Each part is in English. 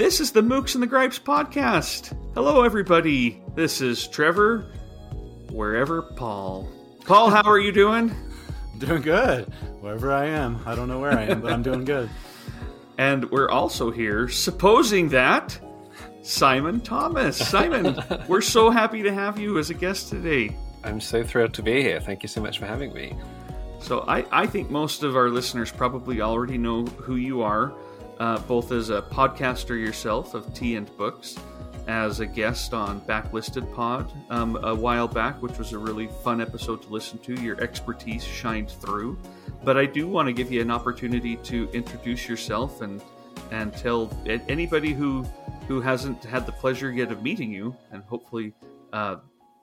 This is the Mookse and the Gripes podcast. Hello, everybody. This is Trevor, wherever Paul. Paul, how are you doing? Doing good. Wherever I am. I don't know where I am, but I'm doing good. And we're also here, supposing that Simon Thomas. Simon, we're so happy to have you as a guest today. I'm so thrilled to be here. Thank you so much for having me. So, I, I think most of our listeners probably already know who you are, uh, both as a podcaster yourself of Tea and Books, as a guest on Backlisted Pod um, a while back, which was a really fun episode to listen to. Your expertise shined through. But I do want to give you an opportunity to introduce yourself and and tell anybody who who hasn't had the pleasure yet of meeting you, and hopefully, uh,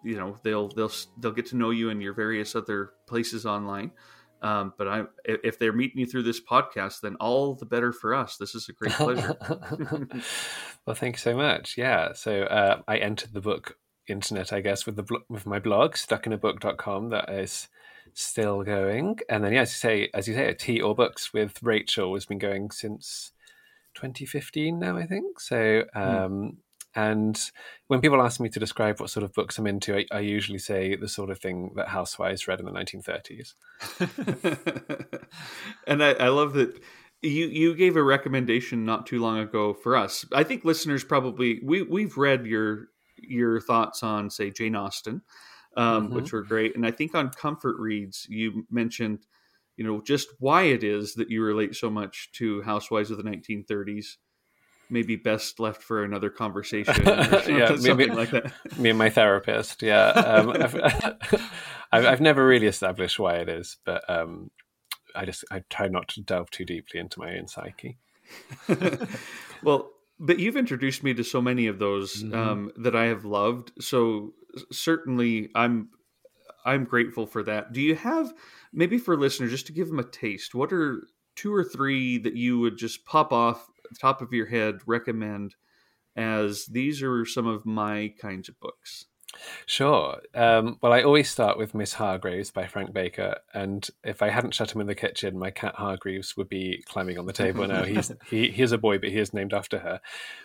you know, they'll they'll they'll get to know you in your various other places online. Um, but I, if they're meeting you through this podcast, then all the better for us. This is a great pleasure. well, thank you so much. Yeah. So uh, I entered the book internet, I guess, with the with my blog, stuckinabook.com. That is still going. And then, yeah, as you say, as you say, a tea or books with Rachel has been going since 2015 now, I think. So, hmm. um, mm. And when people ask me to describe what sort of books I'm into, I, I usually say the sort of thing that housewives read in the 1930s. and I, I love that you you gave a recommendation not too long ago for us. I think listeners probably we we've read your your thoughts on say Jane Austen um, mm-hmm. which were great. And I think on Comfort Reads, you mentioned, you know, just why it is that you relate so much to Housewives of the 1930s. Maybe best left for another conversation. yeah, something maybe, like that. Me and my therapist. Yeah, um, I've, I've, I've, never really established why it is, but um, I just I try not to delve too deeply into my own psyche. well, but you've introduced me to so many of those mm-hmm. um, that I have loved. So certainly, I'm I'm grateful for that. Do you have maybe for listeners just to give them a taste? What are two or three that you would just pop off top of your head recommend as these are some of my kinds of books? Sure. Um, well, I always start with Miss Hargreaves by Frank Baker, and if I hadn't shut him in the kitchen, my cat Hargreaves would be climbing on the table now. He's he, he is a boy, but he is named after her,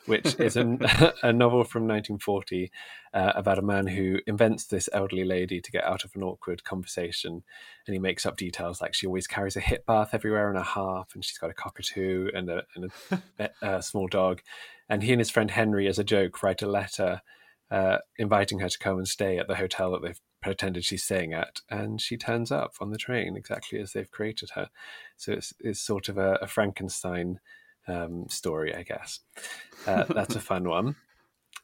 which is an, a novel from 1940 uh, about a man who invents this elderly lady to get out of an awkward conversation, and he makes up details like she always carries a hip bath everywhere and a harp, and she's got a cockatoo and a, and a, a small dog, and he and his friend Henry, as a joke, write a letter uh, inviting her to come and stay at the hotel that they've pretended she's staying at, and she turns up on the train exactly as they've created her. So it's, it's sort of a, a Frankenstein um, story, I guess. Uh, that's a fun one.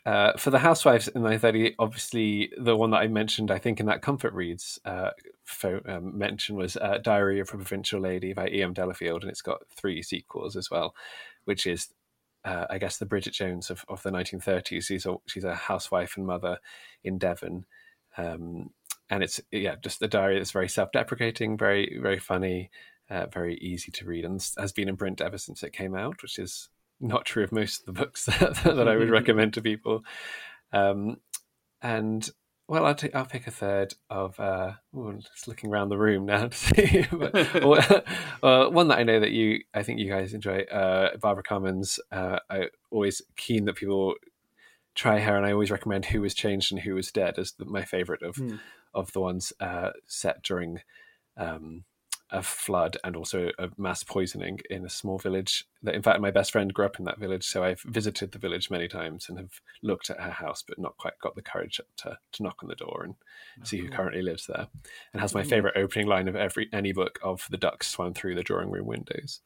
Uh, for the housewives in 1930, obviously the one that I mentioned, I think in that comfort reads uh, fo- um, mention was uh, Diary of a Provincial Lady by E.M. Delafield, and it's got three sequels as well, which is uh, I guess the Bridget Jones of, of the 1930s. She's a, she's a housewife and mother in Devon, um, and it's yeah just the diary that's very self-deprecating, very very funny, uh, very easy to read, and has been in print ever since it came out, which is not true of most of the books that, that I would recommend to people. Um, and well, I'll, I'll pick a third of. Uh, ooh, just looking around the room now to see. but, uh, one that I know that you, I think you guys enjoy, uh, Barbara Comyns. Uh, I always keen that people try her, and I always recommend Who Was Changed and Who Was Dead as the, my favorite of mm. of the ones uh, set during um, a flood and also a mass poisoning in a small village. That, in fact, my best friend grew up in that village, so I've visited the village many times and have looked at her house, but not quite got the courage to, to knock on the door and oh, see who currently lives there. And has my hmm. favorite opening line of every any book of the ducks swam through the drawing room windows.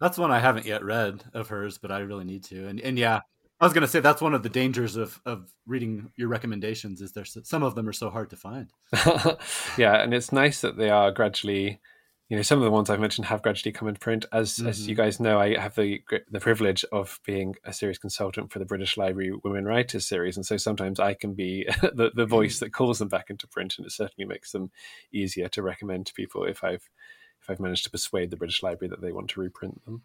That's one I haven't yet read of hers, but I really need to. And and yeah, I was going to say that's one of the dangers of of reading your recommendations is there's some of them are so hard to find. yeah, and it's nice that they are gradually. You know, some of the ones I've mentioned have gradually come in print. As mm-hmm. as you guys know, I have the the privilege of being a series consultant for the British Library Women Writers series, and so sometimes I can be the the voice that calls them back into print, and it certainly makes them easier to recommend to people if I've if I've managed to persuade the British Library that they want to reprint them.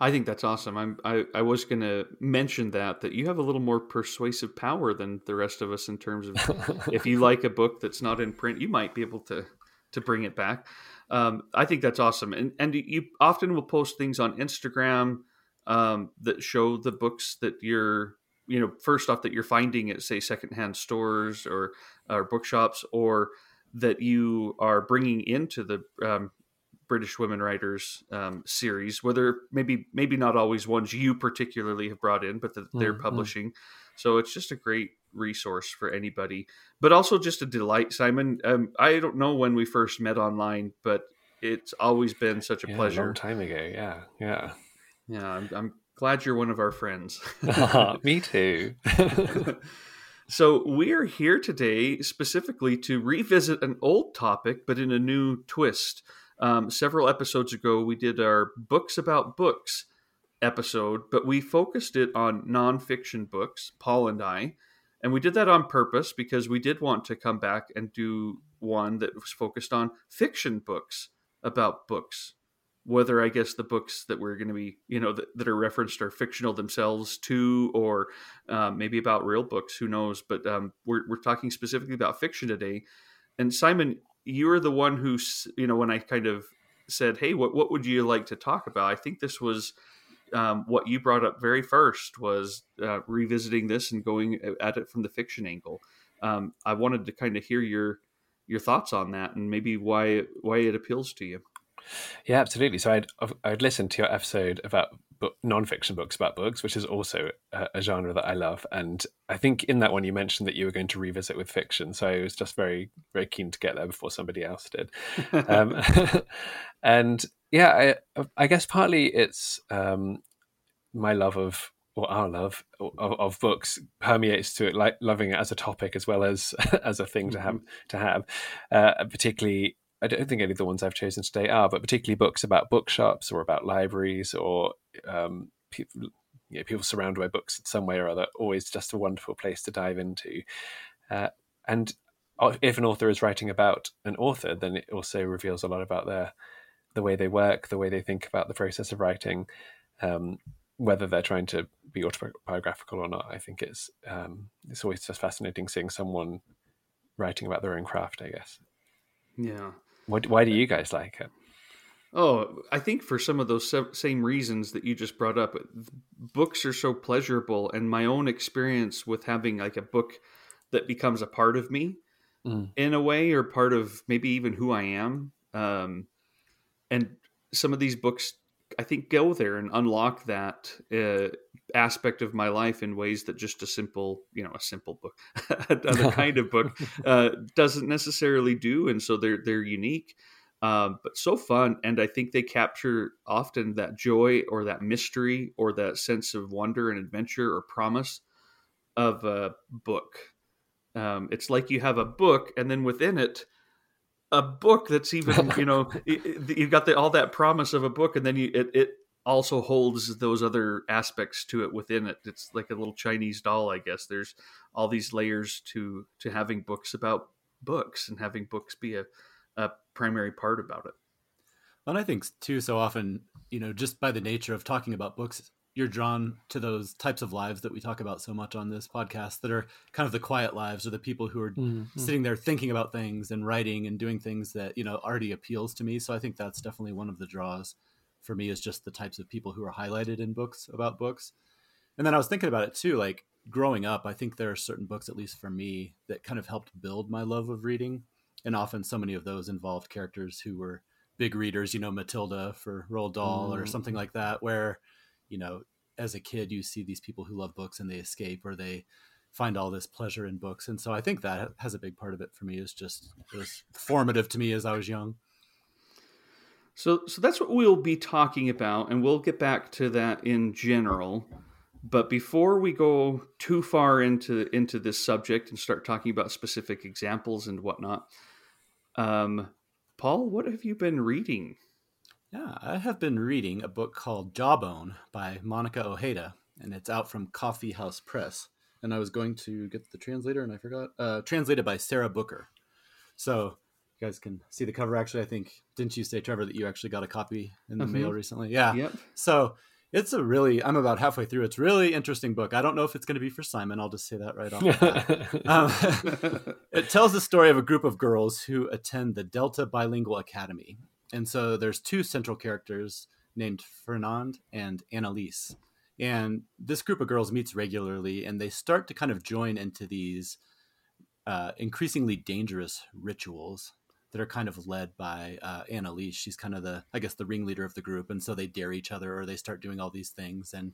I think that's awesome. I'm, I, I was going to mention that that you have a little more persuasive power than the rest of us in terms of if you like a book that's not in print, you might be able to to bring it back. Um, I think that's awesome, and and you often will post things on Instagram um, that show the books that you're you know first off that you're finding at say secondhand stores or or bookshops or that you are bringing into the um, British women writers um, series, whether maybe maybe not always ones you particularly have brought in, but that they're Mm, mm. publishing. So it's just a great resource for anybody, but also just a delight. Simon, um, I don't know when we first met online, but it's always been such a Yeah, pleasure. A long time ago. Yeah, yeah. Yeah, I'm, I'm glad you're one of our friends. Me too. so we're here today specifically to revisit an old topic, but in a new twist. Um, several episodes ago, we did our books about books episode, but we focused it on nonfiction books, Paul and I. And we did that on purpose because we did want to come back and do one that was focused on fiction books about books. Whether I guess the books that we're going to be, you know, that, that are referenced are fictional themselves too, or um, maybe about real books, who knows? But um, we're, we're talking specifically about fiction today. And Simon, you're the one who, you know, when I kind of said, hey, what, what would you like to talk about? I think this was um, what you brought up very first was uh, revisiting this and going at it from the fiction angle. Um, I wanted to kind of hear your your thoughts on that and maybe why why it appeals to you. Yeah, absolutely. So I'd I'd listened to your episode about book, non-fiction books about books, which is also a, a genre that I love. And I think in that one you mentioned that you were going to revisit with fiction. So I was just very very keen to get there before somebody else did. Um, and yeah, I I guess partly it's um, my love of or our love of, of books permeates to it, like loving it as a topic as well as as a thing to have to have, uh, particularly I don't think any of the ones I've chosen today are, but particularly books about bookshops or about libraries or um, people, you know, people surrounded by books in some way or other. Always just a wonderful place to dive into. Uh, and if an author is writing about an author, then it also reveals a lot about their the way they work, the way they think about the process of writing, um, whether they're trying to be autobiographical or not. I think it's um, it's always just fascinating seeing someone writing about their own craft. I guess. Yeah. Why, why do you guys like it? Oh, I think for some of those same reasons that you just brought up, books are so pleasurable, and my own experience with having like a book that becomes a part of me Mm. in a way, or part of maybe even who I am. Um, and some of these books, I think, go there and unlock that uh, aspect of my life in ways that just a simple, you know, a simple book, another kind of book, uh, doesn't necessarily do. And so they're they're unique um, but so fun. And I think they capture often that joy or that mystery or that sense of wonder and adventure or promise of a book. Um, it's like you have a book, and then within it, a book that's even you know you've got the, all that promise of a book, and then you it, it also holds those other aspects to it within it. It's like a little Chinese doll, I guess. There's all these layers to to having books about books and having books be a a primary part about it. And I think too, so often, you know, just by the nature of talking about books, you're drawn to those types of lives that we talk about so much on this podcast that are kind of the quiet lives or the people who are Mm-hmm. sitting there thinking about things and writing and doing things that, you know, already appeals to me. So I think that's definitely one of the draws for me is just the types of people who are highlighted in books about books. And then I was thinking about it too, like growing up, I think there are certain books, at least for me, that kind of helped build my love of reading. And often so many of those involved characters who were big readers, you know, Matilda for Roald Dahl or Mm. something like that, where, you know, as a kid, you see these people who love books and they escape or they find all this pleasure in books. And so I think that has a big part of it for me is just, it was formative to me as I was young. So, so that's what we'll be talking about, and we'll get back to that in general. But before we go too far into into this subject and start talking about specific examples and whatnot, um, Paul, what have you been reading? Yeah, I have been reading a book called Jawbone by Monica Ojeda, and it's out from Coffee House Press. And I was going to get the translator, and I forgot. Uh, translated by Sarah Booker. So you guys can see the cover. Actually, I think didn't you say, Trevor, that you actually got a copy in the Mhm. mail recently? Yeah. Yep. So it's a really. I'm about halfway through. It's a really interesting book. I don't know if it's going to be for Simon. I'll just say that right off. Um, it tells the story of a group of girls who attend the Delta Bilingual Academy. And so there's two central characters named Fernand and Annelise. And this group of girls meets regularly and they start to kind of join into these uh, increasingly dangerous rituals that are kind of led by uh, Annelise. She's kind of the, I guess, the ringleader of the group. And so they dare each other or they start doing all these things. And,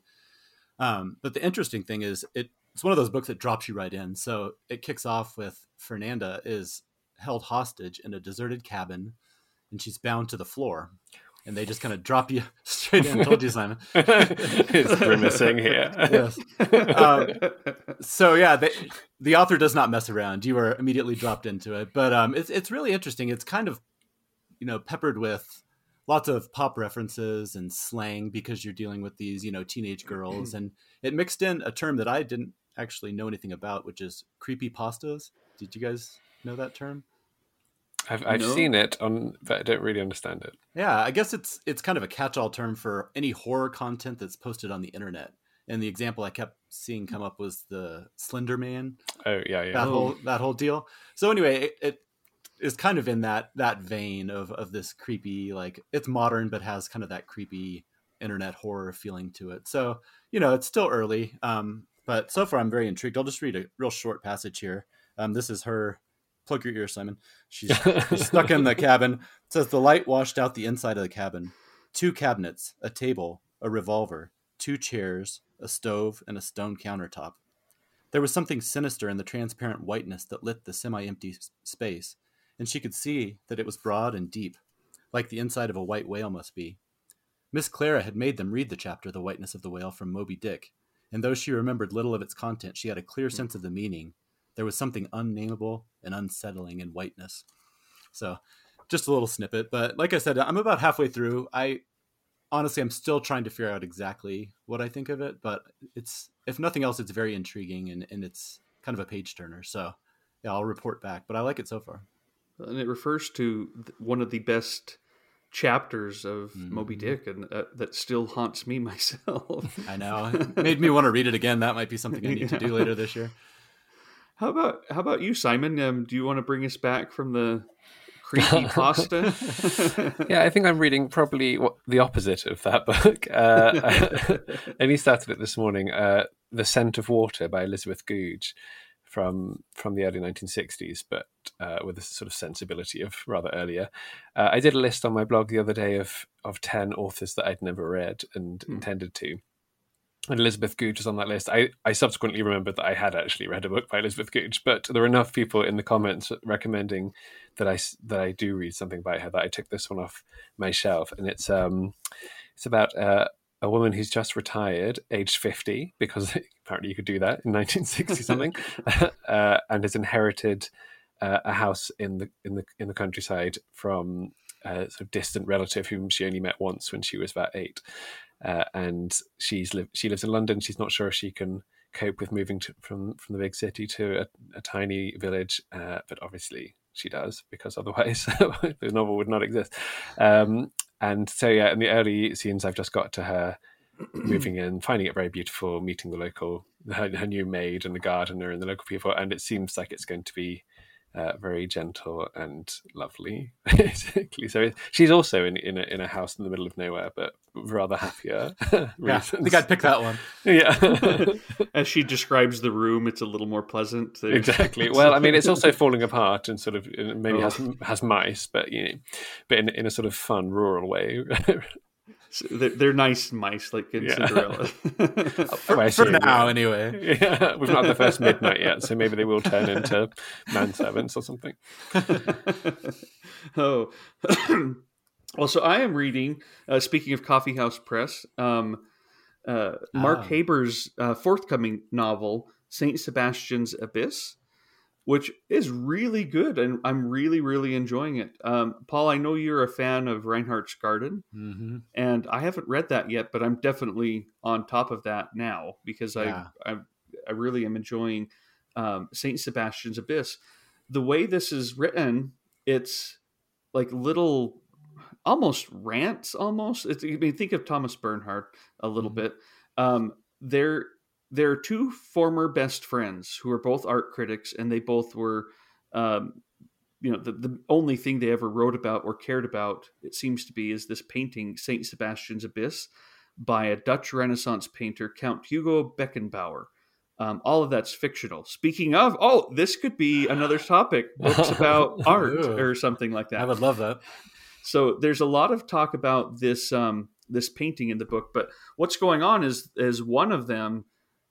um, but the interesting thing is it, it's one of those books that drops you right in. So it kicks off with Fernanda is held hostage in a deserted cabin and she's bound to the floor and they just kind of drop you straight in. Told you, Simon. it's grimacing here. yes. Um, so yeah, they, the author does not mess around. You are immediately dropped into it, but um, it's it's really interesting. It's kind of you know peppered with lots of pop references and slang because you're dealing with these you know teenage girls, and it mixed in a term that I didn't actually know anything about, which is creepy pastas. Did you guys know that term? I've, I've no. seen it on, but I don't really understand it. Yeah, I guess it's it's kind of a catch-all term for any horror content that's posted on the internet. And the example I kept seeing come up was the Slender Man. Oh yeah, yeah. That whole that whole deal. So anyway, it, it is kind of in that that vein of of this creepy like it's modern but has kind of that creepy internet horror feeling to it. So you know it's still early, um, but so far I'm very intrigued. I'll just read a real short passage here. Um, this is her plug your ears, Simon. She's, she's stuck in the cabin. It says the light washed out the inside of the cabin. Two cabinets, a table, a revolver, two chairs, a stove, and a stone countertop. There was something sinister in the transparent whiteness that lit the semi empty space, and she could see that it was broad and deep, like the inside of a white whale must be. Miss Clara had made them read the chapter The Whiteness of the Whale from Moby Dick, and though she remembered little of its content, she had a clear hmm. sense of the meaning there was something unnameable and unsettling in whiteness. So, just a little snippet, but like I said, I'm about halfway through. I honestly, I'm still trying to figure out exactly what I think of it, but it's if nothing else, it's very intriguing and, and it's kind of a page turner. So, yeah, I'll report back, but I like it so far. And it refers to one of the best chapters of mm-hmm. Moby Dick, and uh, that still haunts me myself. I know, it made me want to read it again. That might be something I need yeah. to do later this year. How about how about you, Simon? Um, do you want to bring us back from the creepy pasta? yeah, I think I'm reading probably what, the opposite of that book. Uh, I only started it this morning. Uh, the Scent of Water by Elizabeth Goudge from from the early 1960s, but uh, with a sort of sensibility of rather earlier. Uh, I did a list on my blog the other day of of ten authors that I'd never read and mm. intended to and Elizabeth Goudge was on that list. I, I subsequently remembered that I had actually read a book by Elizabeth Goudge, but there were enough people in the comments recommending that I that I do read something by her that I took this one off my shelf, and it's um it's about uh, a woman who's just retired, aged fifty, because apparently you could do that in 1960 something, uh, and has inherited uh, a house in the in the in the countryside from a sort of distant relative whom she only met once when she was about eight uh, and she's li- she lives in London. She's not sure if she can cope with moving to, from from the big city to a, a tiny village, uh, but obviously she does because otherwise the novel would not exist. Um, and so yeah, in the early scenes, I've just got to her moving in, finding it very beautiful, meeting the local her, her new maid and the gardener and the local people, and it seems like it's going to be uh, very gentle and lovely, basically. So she's also in in a, in a house in the middle of nowhere, but rather happier. yeah, I think I'd pick that one. Yeah. As she describes the room, it's a little more pleasant. Exactly. Well, I mean, it's also falling apart and sort of maybe oh. has has mice, but you know, but in in a sort of fun rural way. They're, they're, nice mice, like in yeah. Cinderella. for, for now, anyway. Yeah, we've not had the first midnight yet, so maybe they will turn into manservants or something. oh, well, so I am reading. Uh, speaking of Coffee House Press, um, uh, Mark oh. Haber's uh, forthcoming novel, Saint Sebastian's Abyss which is really good, and I'm really, really enjoying it. Um, Paul, I know you're a fan of Reinhardt's Garden, mm-hmm. and I haven't read that yet, but I'm definitely on top of that now because yeah. I, I, I really am enjoying um, Saint Sebastian's Abyss. The way this is written, it's like little, almost rants. Almost, it's, I mean, think of Thomas Bernhard a little mm-hmm. bit. Um, there there are two former best friends who are both art critics, and they both were um, you know the, the only thing they ever wrote about or cared about it seems to be is this painting saint sebastian's abyss by a dutch renaissance painter count hugo beckenbauer. Um, all of that's fictional. Speaking of oh this could be another topic books about art or something like that. I would love that. so there's a lot of talk about this um, this painting in the book, but what's going on is is one of them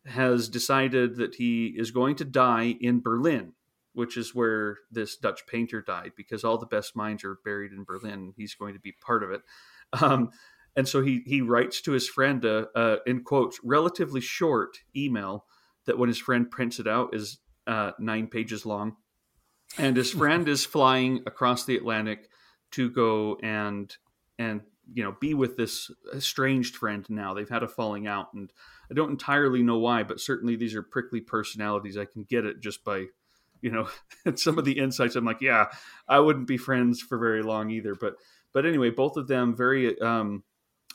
has decided that he is going to die in Berlin, which is where this Dutch painter died, because all the best minds are buried in Berlin. He's going to be part of it. Um, and so he he writes to his friend a, in quotes relatively short email that when his friend prints it out is uh, nine pages long, and his friend is flying across the Atlantic to go and and you know be with this estranged friend now they've had a falling out and i don't entirely know why but certainly these are prickly personalities. I can get it just by you know some of the insights i'm like yeah i wouldn't be friends for very long either. But but anyway both of them very um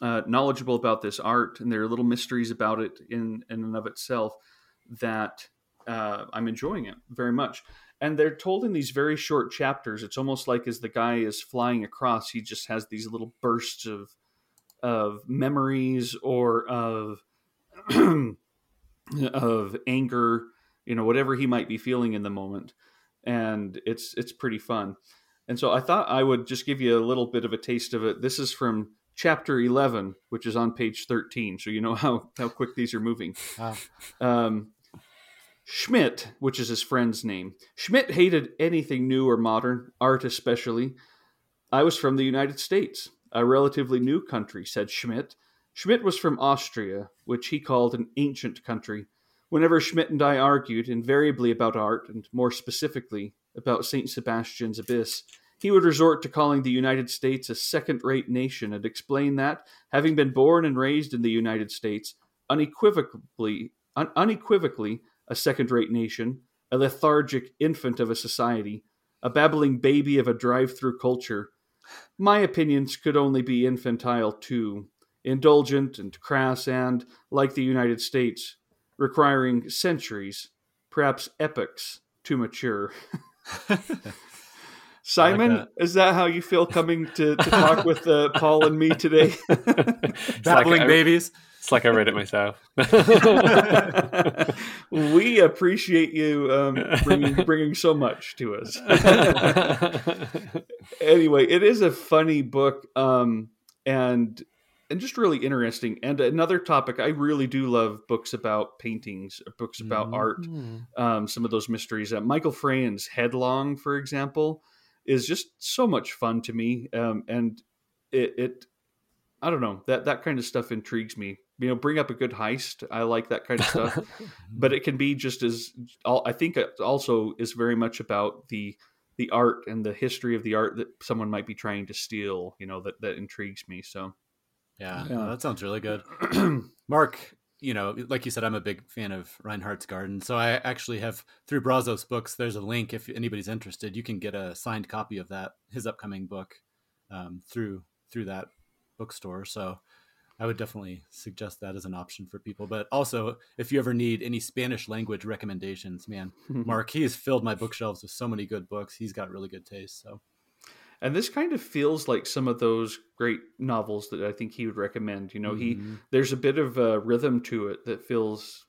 uh, knowledgeable about this art and there are little mysteries about it in in and of itself that uh, i'm enjoying it very much. And they're told in these very short chapters it's almost like as the guy is flying across he just has these little bursts of of memories or of of anger you know whatever he might be feeling in the moment and it's it's pretty fun and so i thought i would just give you a little bit of a taste of it this is from chapter 11 which is on page 13 so you know how how quick these are moving Wow. um, Schmidt, which is his friend's name. Schmidt hated anything new or modern, art especially. I was from the United States, a relatively new country, said Schmidt. Schmidt was from Austria, which he called an ancient country. Whenever Schmidt and I argued, invariably about art, and more specifically about St. Sebastian's Abyss, he would resort to calling the United States a second rate nation and explain that, having been born and raised in the United States, unequivocally, un- unequivocally a second rate nation, a lethargic infant of a society, a babbling baby of a drive through culture, my opinions could only be infantile too, indulgent and crass, and, like the United States, requiring centuries, perhaps epochs, to mature. Simon, that. is that how you feel coming to, to talk with uh, Paul and me today? It's Babbling like I- babies. It's like I read it myself. we appreciate you um, bringing bringing so much to us. anyway, it is a funny book, um, and and just really interesting. And another topic, I really do love books about paintings, books about Mhm. art. Um, some of those mysteries. Uh, Michael Frayn's Headlong, for example, is just so much fun to me, um, and it, it I don't know that that kind of stuff intrigues me. You know, bring up a good heist. I like that kind of stuff but it can be just as I think it also is very much about the the art and the history of the art that someone might be trying to steal. You know that that intrigues me. So Yeah, Yeah. that sounds really good. Mark, you know, like you said, I'm a big fan of Reinhardt's Garden. So I actually have through Brazos Books. There's a link if anybody's interested. You can get a signed copy of that his upcoming book um, through through that bookstore. So I would definitely suggest that as an option for people. But also, if you ever need any Spanish language recommendations, man, Mark, he has filled my bookshelves with so many good books. He's got really good taste. So and this kind of feels like some of those great novels that I think he would recommend. You know, he Mhm. there's a bit of a rhythm to it that feels.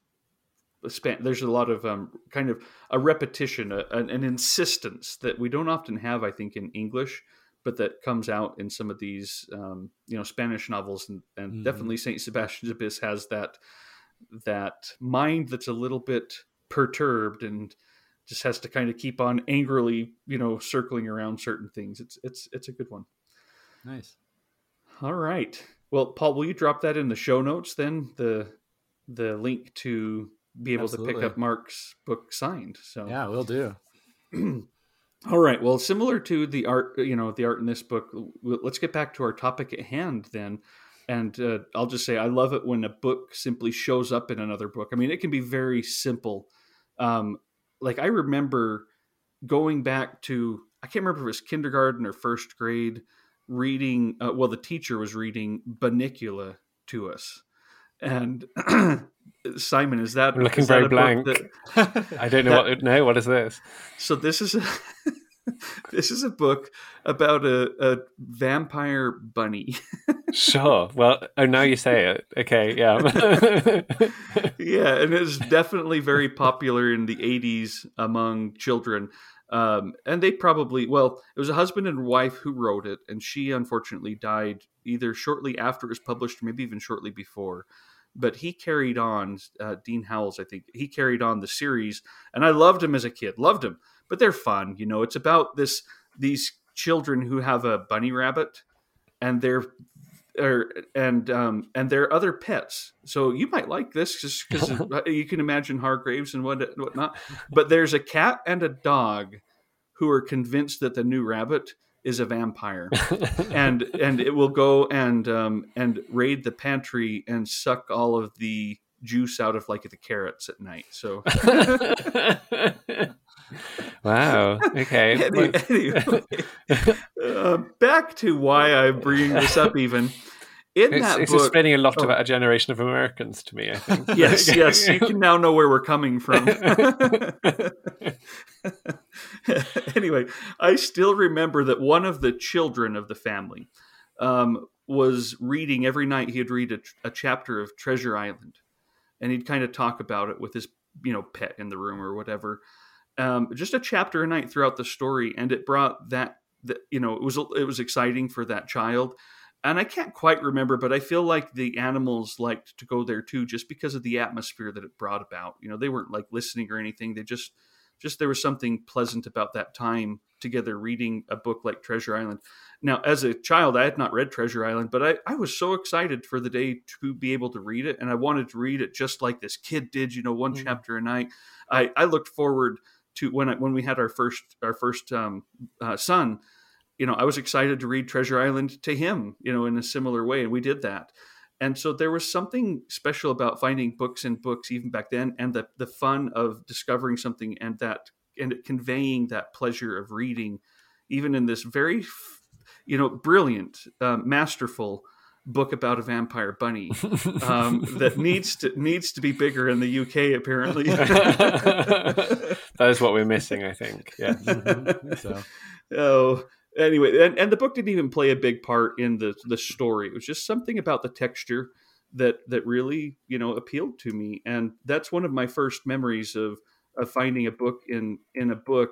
span- There's a lot of um, kind of a repetition, a, an, an insistence that we don't often have, I think, in English, but that comes out in some of these, um, you know, Spanish novels, and, and Mhm. definitely Saint Sebastian's Abyss has that that mind that's a little bit perturbed and just has to kind of keep on angrily, you know, circling around certain things. It's it's it's a good one. nice. All right. Well, Paul, will you drop that in the show notes then? The the link to be able to pick up Mark's book signed. So Yeah, we'll do. All right. Well, similar to the art, you know, the art in this book, let's get back to our topic at hand then. And uh, I'll just say, I love it when a book simply shows up in another book. I mean, it can be very simple. Um, like I remember going back to, I can't remember if it was kindergarten or first grade, reading. Uh, well, the teacher was reading Bunnicula to us, and Simon, is that I'm looking is very book blank. that- I don't know That- what. No, what is this? so this is a this is a book about a, a vampire bunny. sure. Well, oh, now you say it. Okay, yeah. yeah, and it's definitely very popular in the 80s among children. Um, and they probably, well, it was a husband and wife who wrote it, and she unfortunately died either shortly after it was published maybe even shortly before. But he carried on, uh, Dean Howells, I think, he carried on the series, and I loved him as a kid, loved him. But they're fun, you know. It's about this these children who have a bunny rabbit, and they're or and um, and their other pets. So you might like this just because you can imagine Hargreaves and what whatnot. But there's a cat and a dog who are convinced that the new rabbit is a vampire, and and it will go and um, and raid the pantry and suck all of the juice out of like the carrots at night. So. wow. Okay. Anyway, anyway uh, back to why I'm bringing this up. Even in it's, that it's book, explaining a lot oh, about a generation of Americans to me. I think. yes, yes, you can now know where we're coming from. anyway, I still remember that one of the children of the family um, was reading every night. He'd read a, a chapter of Treasure Island, and he'd kind of talk about it with his you know pet in the room or whatever. Um, just a chapter a night throughout the story, and it brought that that you know it was it was exciting for that child and I can't quite remember, but I feel like the animals liked to go there too, just because of the atmosphere that it brought about. You know, they weren't like listening or anything; they just, just there was something pleasant about that time together reading a book like Treasure Island. Now, as a child, I had not read Treasure Island, but I, I was so excited for the day to be able to read it, and I wanted to read it just like this kid did. You know, one mm-hmm. chapter a night. I, I looked forward to when I, when we had our first our first um, uh, son you know, I was excited to read Treasure Island to him, you know, in a similar way, and we did that. And so there was something special about finding books and books even back then, and the the fun of discovering something and that and conveying that pleasure of reading, even in this very, you know, brilliant, uh, masterful book about a vampire bunny um, that needs to needs to be bigger in the UK. Apparently, that is what we're missing. I think. Yeah. so. Oh, anyway, and, and the book didn't even play a big part in the the story. It was just something about the texture that that really you know appealed to me, and that's one of my first memories of of finding a book in in a book.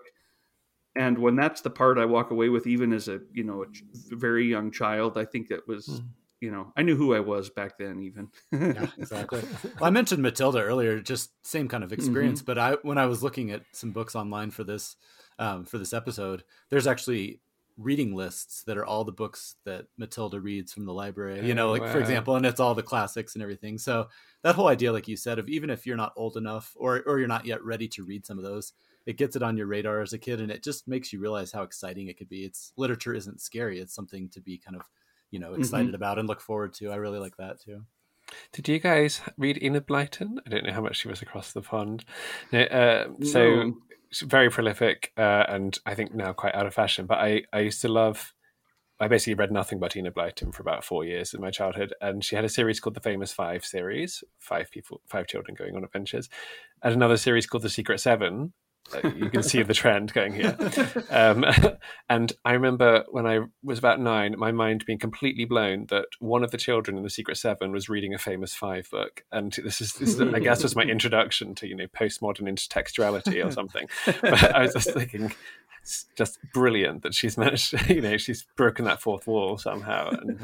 And when that's the part I walk away with, even as a you know a very young child, I think that was. Mm. You know, I knew who I was back then. Even yeah, exactly. Well, I mentioned Matilda earlier, just same kind of experience. Mm-hmm. But I, when I was looking at some books online for this, um, for this episode, there's actually reading lists that are all the books that Matilda reads from the library. You know, like wow. for example, and it's all the classics and everything. So that whole idea, like you said, of even if you're not old enough or or you're not yet ready to read some of those, it gets it on your radar as a kid, and it just makes you realize how exciting it could be. It's literature isn't scary; it's something to be kind of you know excited mm-hmm. about and look forward to. I really like that too. Did you guys read Enid Blyton? I don't know how much she was across the pond. Uh, so no very prolific uh, and I think now quite out of fashion. But I, I used to love. I basically read nothing but Enid Blyton for about four years in my childhood, and she had a series called the Famous Five series, five people, five children going on adventures, and another series called the Secret Seven, you can see the trend going here. Um, and I remember when I was about nine, my mind being completely blown that one of the children in the Secret Seven was reading a famous five book, and this is, this is I guess, was my introduction to you know postmodern intertextuality or something. But I was just thinking, it's just brilliant that she's managed. You know, she's broken that fourth wall somehow. And,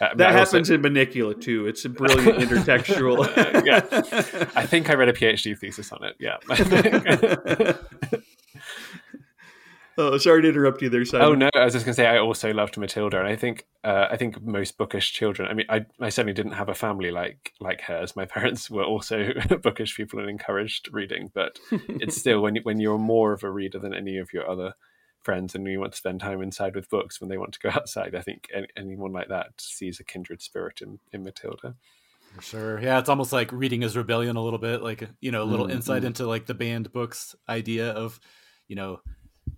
uh, that happens also... in Bunnicula too. It's a brilliant intertextual. yeah, I think I read a PhD thesis on it. Yeah. oh, sorry to interrupt you there, Simon. Oh no, I was just going to say I also loved Matilda, and I think uh, I think most bookish children. I mean, I, I certainly didn't have a family like like hers. My parents were also bookish people and encouraged reading, but it's still when when you're more of a reader than any of your other friends and you want to spend time inside with books when they want to go outside. I think any, anyone like that sees a kindred spirit in, in Matilda. For sure. Yeah, it's almost like reading as rebellion a little bit, like you know, a little mm-hmm. insight into like the banned books idea of, you know,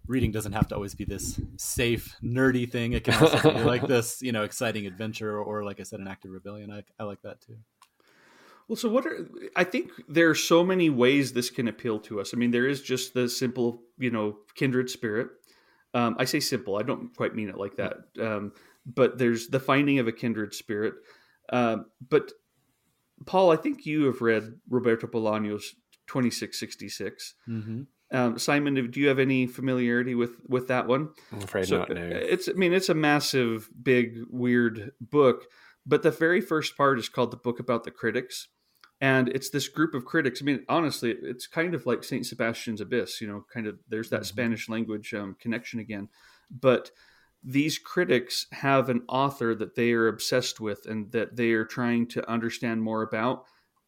reading doesn't have to always be this safe, nerdy thing. It can also be like this, you know, exciting adventure or, like I said, an act of rebellion. I, I like that too. Well, so what are I think there are so many ways this can appeal to us. I mean, there is just the simple, you know, kindred spirit. Um, I say simple. I don't quite mean it like that. Um, but there's the finding of a kindred spirit. Uh, but Paul, I think you have read Roberto Bolaño's 2666. Mm-hmm. Um, Simon, do you have any familiarity with with that one? I'm afraid so, not. No. It's. I mean, it's a massive, big, weird book. But the very first part is called the book about the critics, and it's this group of critics. I mean, honestly, it's kind of like Saint Sebastian's Abyss. You know, kind of there's that mm-hmm. Spanish language um, connection again, but these critics have an author that they are obsessed with and that they are trying to understand more about,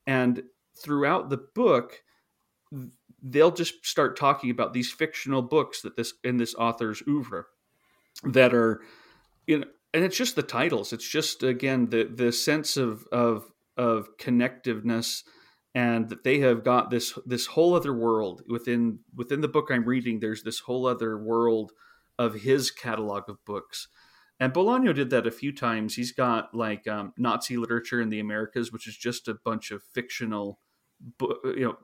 and throughout the book they'll just start talking about these fictional books that this in this author's oeuvre that are you know and it's just the titles it's just again the the sense of of of connectiveness and that they have got this this whole other world within within the book I'm reading there's this whole other world of his catalog of books. And Bolaño did that a few times. He's got like um, Nazi literature in the Americas which is just a bunch of fictional you know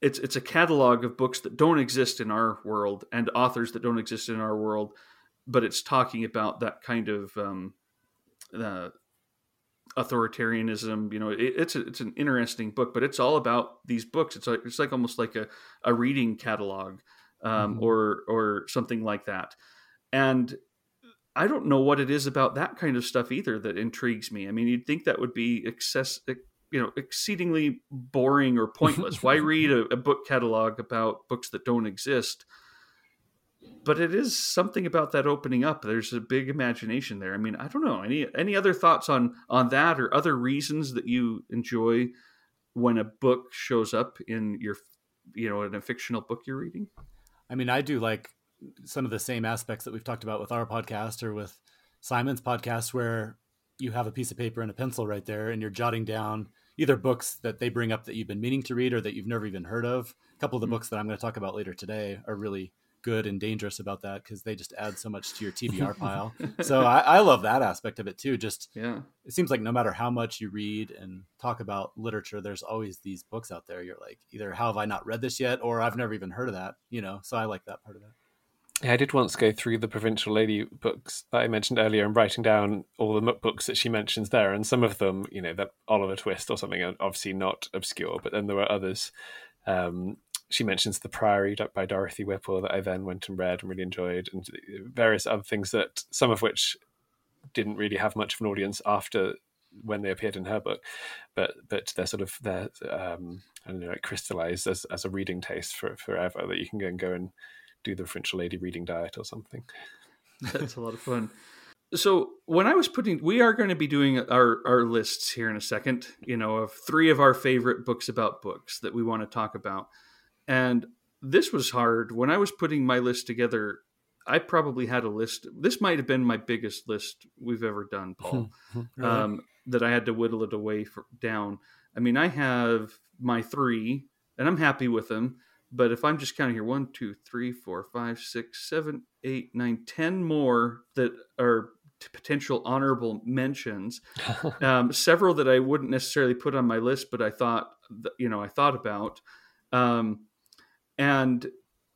it's it's a catalog of books that don't exist in our world and authors that don't exist in our world, but it's talking about that kind of um, uh, authoritarianism. You know, it, it's a, it's an interesting book, but it's all about these books. It's like it's like almost like a, a reading catalog um, mm-hmm. or or something like that. And I don't know what it is about that kind of stuff either that intrigues me. I mean, you'd think that would be excess you know exceedingly boring or pointless why read a, a, book catalog about books that don't exist but it is something about that opening up there's a big imagination there i mean i don't know any any other thoughts on on that or other reasons that you enjoy when a book shows up in your you know in a fictional book you're reading i mean i do like some of the same aspects that we've talked about with our podcast or with simon's podcast where you have a piece of paper and a pencil right there and you're jotting down either books that they bring up that you've been meaning to read or that you've never even heard of. A couple of the mm-hmm. books that I'm going to talk about later today are really good and dangerous about that because they just add so much to your TBR pile. So I, I, love that aspect of it too. Just yeah, it seems like no matter how much you read and talk about literature, there's always these books out there. You're like, either how have I not read this yet, or I've never even heard of that. You know, so I like that part of it. Yeah, I did once go through the Provincial Lady books that I mentioned earlier and writing down all the books that she mentions there. And some of them, you know, that Oliver Twist or something, are obviously not obscure, but then there were others. Um, she mentions The Priory by Dorothy Whipple that I then went and read and really enjoyed, and various other things that some of which didn't really have much of an audience after when they appeared in her book, but but they're sort of they're um, I don't know, like crystallized as as a reading taste for forever that you can go and go and do the French lady reading diet or something. That's a lot of fun. So when I was putting, we are going to be doing our our lists here in a second. You know, of three of our favorite books about books that we want to talk about, and this was hard when I was putting my list together. I probably had a list. This might have been my biggest list we've ever done, Paul. um, that I had to whittle it away for, down. I mean, I have my three, and I'm happy with them. But if I'm just counting here, one, two, three, four, five, six, seven, eight, nine, ten more that are potential honorable mentions, um, several that I wouldn't necessarily put on my list, but I thought, you know, I thought about, um, and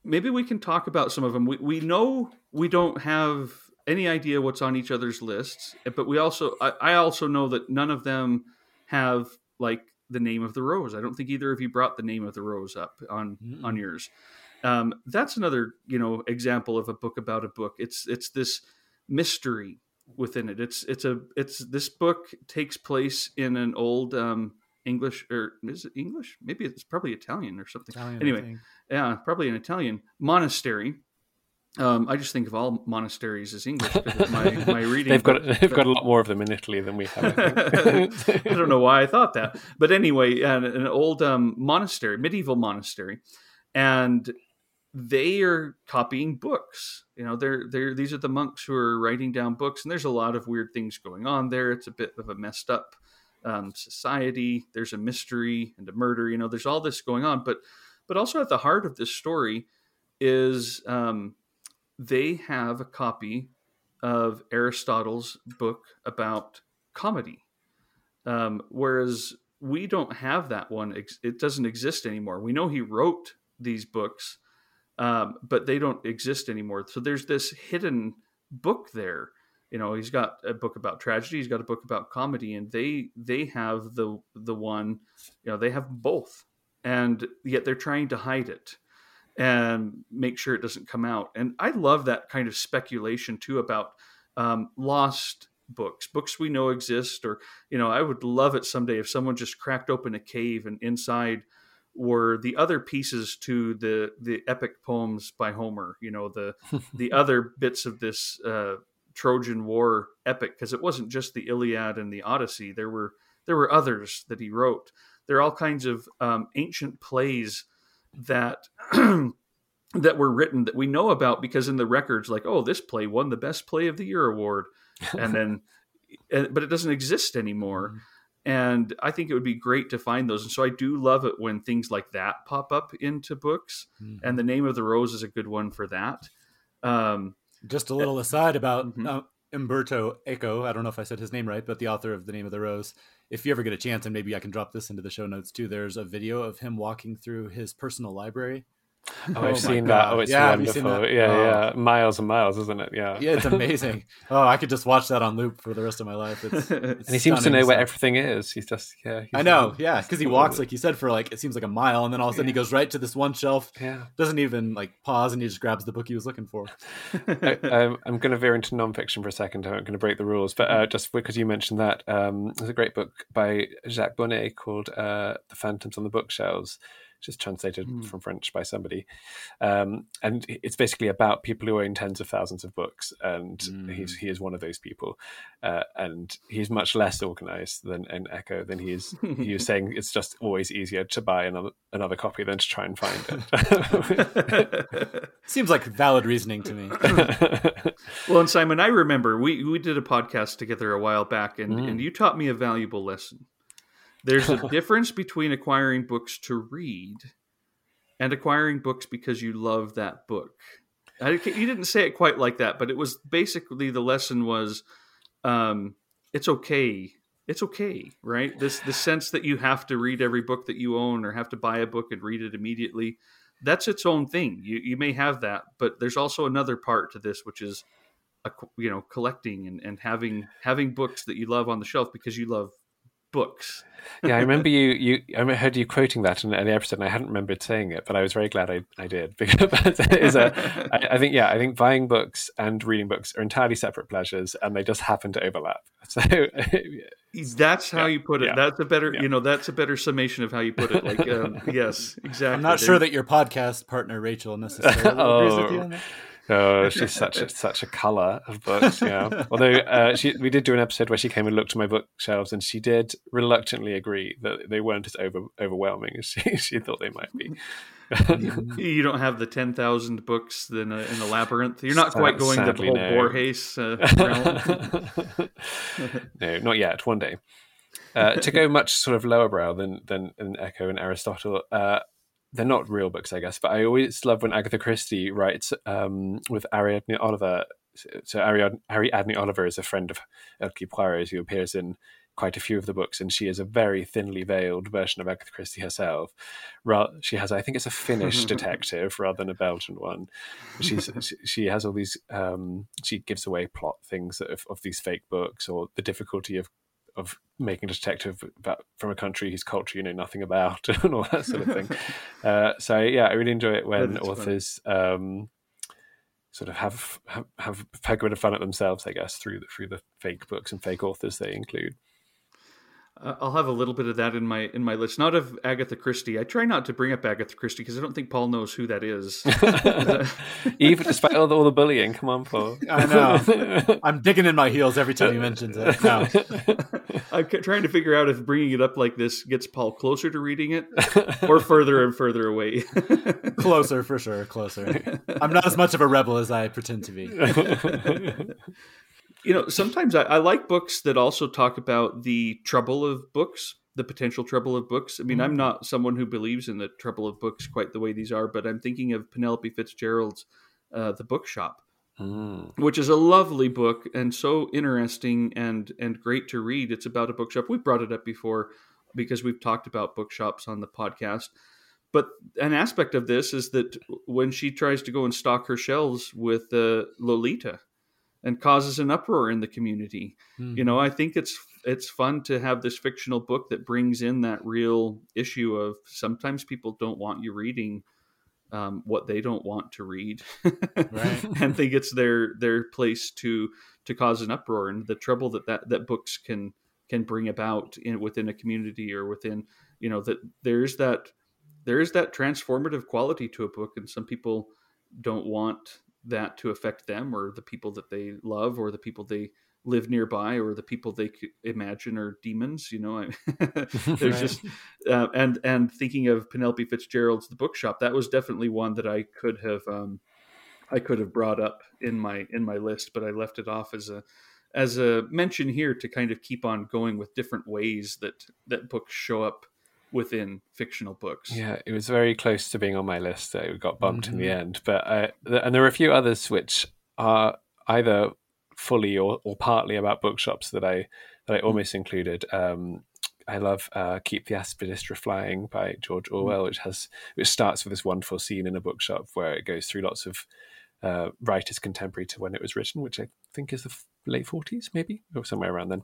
maybe we can talk about some of them. We we know we don't have any idea what's on each other's lists, but we also I, I also know that none of them have like the name of the rose. I don't think either of you brought the name of the rose up on mm on yours. Um, that's another you know example of a book about a book. It's it's this mystery within it. It's it's a it's this book takes place in an old um, English or is it English? Maybe it's probably Italian or something. Italian, anyway, yeah, probably an Italian monastery um, I just think of all monasteries as English because my, my reading. they've got they've got a lot more of them in Italy than we have. I, I don't know why I thought that, but anyway, an, an old um, monastery, medieval monastery, and they are copying books. You know, they're they're these are the monks who are writing down books, and there's a lot of weird things going on there. It's a bit of a messed up um, society. There's a mystery and a murder. You know, there's all this going on, but but also at the heart of this story is um, they have a copy of Aristotle's book about comedy, um, whereas we don't have that one. It doesn't exist anymore. We know he wrote these books, um, but they don't exist anymore. So there's this hidden book there. You know, he's got a book about tragedy. He's got a book about comedy, and they they have the the one. You know, they have both, and yet they're trying to hide it and make sure it doesn't come out. And I love that kind of speculation too about um, lost books, books we know exist, or you know, I would love it someday if someone just cracked open a cave and inside were the other pieces to the the epic poems by Homer. You know, the the other bits of this uh, Trojan War epic, because it wasn't just the Iliad and the Odyssey. There were there were others that he wrote. There are all kinds of um, ancient plays that that were written that we know about because in the records, like, oh, this play won the best play of the year award, and then, but it doesn't exist anymore. Mm-hmm. And I think it would be great to find those. And so I do love it when things like that pop up into books. Mm-hmm. And the name of the rose is a good one for that. Um, Just a little aside about mm-hmm. uh, Umberto Eco. I don't know if I said his name right, but the author of The Name of the Rose. If you ever get a chance, and maybe I can drop this into the show notes too, there's a video of him walking through his personal library Oh, I've oh seen that. Oh, it's yeah, wonderful. Yeah, oh. yeah, miles and miles, isn't it? Yeah, yeah, it's amazing. oh, I could just watch that on loop for the rest of my life. It's, it's and he seems to know where everything is. He's just yeah. He's I know, yeah, because he walks like you said for like it seems like a mile, and then all of a sudden yeah. he goes right to this one shelf. Yeah, doesn't even like pause, and he just grabs the book he was looking for. I, am um, going to veer into nonfiction for a second. I'm going to break the rules, but uh, just because you mentioned that, um, there's a great book by Jacques Bonnet called uh, "The Phantoms on the Bookshelves." Just translated mm. from French by somebody. Um, and it's basically about people who own tens of thousands of books, and mm. he's he is one of those people. Uh, and he's much less organized than an Eco than he is. he was saying it's just always easier to buy another another copy than to try and find it. Seems like valid reasoning to me. well, and Simon, I remember we we did a podcast together a while back, and mm. and you taught me a valuable lesson. There's a difference between acquiring books to read and acquiring books because you love that book. I, you didn't say it quite like that, but it was basically the lesson was um, it's okay. It's okay, right? This the sense that you have to read every book that you own or have to buy a book and read it immediately. That's its own thing. You you may have that, but there's also another part to this, which is a, you know collecting and, and having having books that you love on the shelf because you love books. yeah, I remember you. You I heard you quoting that in, an the episode, and I hadn't remembered saying it, but I was very glad I, I did because is a. I, I think yeah, I think buying books and reading books are entirely separate pleasures, and they just happen to overlap. So that's how yeah, you put it. Yeah, that's a better, yeah. you know, that's a better summation of how you put it. Like, um, yes, exactly. I'm not sure that your podcast partner Rachel necessarily oh. agrees with you on that. Oh, she's such a such a color of books. Yeah. Although uh, she, we did do an episode where she came and looked at my bookshelves, and she did reluctantly agree that they weren't as over, overwhelming as she, she thought they might be. you don't have the ten thousand books in, a, in the labyrinth. You're not quite going the whole no. Borges uh, no, not yet. One day. Uh, to go much sort of lower brow than than, than Eco and Aristotle, uh, they're not real books, I guess, but I always love when Agatha Christie writes um, with Ariadne Oliver. So Ariadne, Ariadne Oliver is a friend of Hercule Poirot who appears in quite a few of the books, and she is a very thinly veiled version of Agatha Christie herself. She has, I think, it's a Finnish detective rather than a Belgian one. She's she has all these. Um, she gives away plot things of, of these fake books, or the difficulty of of making a detective about, from a country whose culture you know nothing about and all that sort of thing. uh, so yeah, I really enjoy it when authors um, sort of have, have have a bit of fun at themselves, I guess, through the, through the fake books and fake authors they include. Uh, I'll have a little bit of that in my in my list. Not of Agatha Christie. I try not to bring up Agatha Christie because I don't think Paul knows who that is. Even despite all the, all the bullying, come on, Paul. I know. I'm digging in my heels every time he mentions it. No. I'm trying to figure out if bringing it up like this gets Paul closer to reading it or further and further away. closer, for sure. Closer. I'm not as much of a rebel as I pretend to be you know, sometimes I, I, like books that also talk about the trouble of books, the potential trouble of books. I mean, mm-hmm. I'm not someone who believes in the trouble of books quite the way these are, but I'm thinking of Penelope Fitzgerald's uh, The Bookshop, mm. which is a lovely book and so interesting and and great to read. It's about a bookshop. We've brought it up before because we've talked about bookshops on the podcast. but an aspect of this is that when she tries to go and stock her shelves with uh, Lolita and causes an uproar in the community, mm-hmm. you know, I think it's it's fun to have this fictional book that brings in that real issue of sometimes people don't want you reading um, what they don't want to read, right. and think it's their their place to to cause an uproar and the trouble that that, that books can can bring about in within a community or within you know that there's that there is that transformative quality to a book and some people don't want that to affect them or the people that they love or the people they live nearby or the people they imagine are demons you know there's right. just uh, and and thinking of penelope fitzgerald's the bookshop that was definitely one that i could have um i could have brought up in my in my list but i left it off as a as a mention here to kind of keep on going with different ways that that books show up within fictional books. Yeah, it was very close to being on my list. It got bumped mm-hmm. in the mm-hmm. end, but uh, and there are a few others which are either fully or, or partly about bookshops that I that I mm-hmm. almost included. Um, I love uh, "Keep the Aspidistra Flying" by George mm-hmm. Orwell, which has which starts with this wonderful scene in a bookshop where it goes through lots of uh, writers contemporary to when it was written, which I think is the late 40s, maybe, or somewhere around then.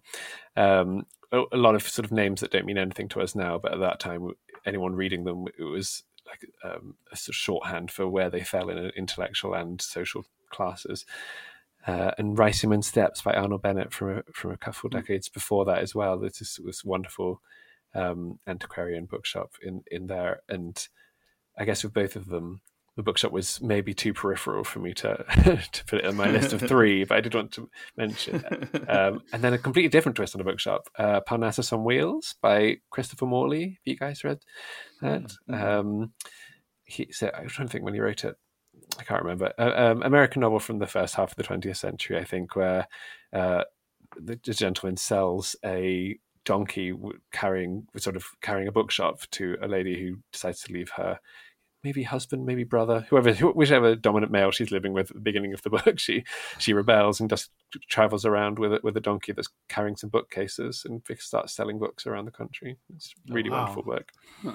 Um, a, a, lot of sort of names that don't mean anything to us now, but at that time, anyone reading them, it was like um, a sort of shorthand for where they fell in intellectual and social classes. Uh, and Riceyman Steps by Arnold Bennett from a, from a couple of mm. decades before that as well. This is this wonderful um, antiquarian bookshop in in there, and I guess with both of them, the bookshop was maybe too peripheral for me to to put it on my list of three, but I did want to mention. Um, and then a completely different twist on the bookshop, uh, Parnassus on Wheels by Christopher Morley. Have you guys read that? Mm-hmm. Um, he said, I was trying to think when he wrote it. I can't remember. Uh, um, American novel from the first half of the 20th century, I think, where uh, the, the gentleman sells a donkey carrying sort of carrying a bookshop to a lady who decides to leave her maybe husband, maybe brother, whoever, whichever dominant male she's living with at the beginning of the book, she she rebels and just travels around with a, with a donkey that's carrying some bookcases and starts selling books around the country. It's really oh, wow. wonderful work.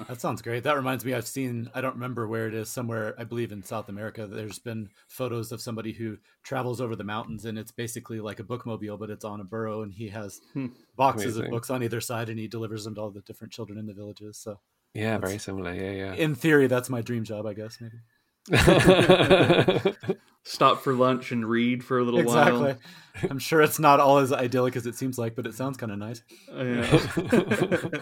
That sounds great. That reminds me, I've seen, I don't remember where it is, somewhere I believe in South America. There's been photos of somebody who travels over the mountains, and it's basically like a bookmobile, but it's on a burro, and he has hmm. boxes Amazing. of books on either side, and he delivers them to all the different children in the villages. So yeah, that's, very similar. Yeah, yeah. In theory, that's my dream job, I guess. Maybe. Stop for lunch and read for a little exactly. while. I'm sure it's not all as idyllic as it seems like, but it sounds kind of nice. Uh, yeah.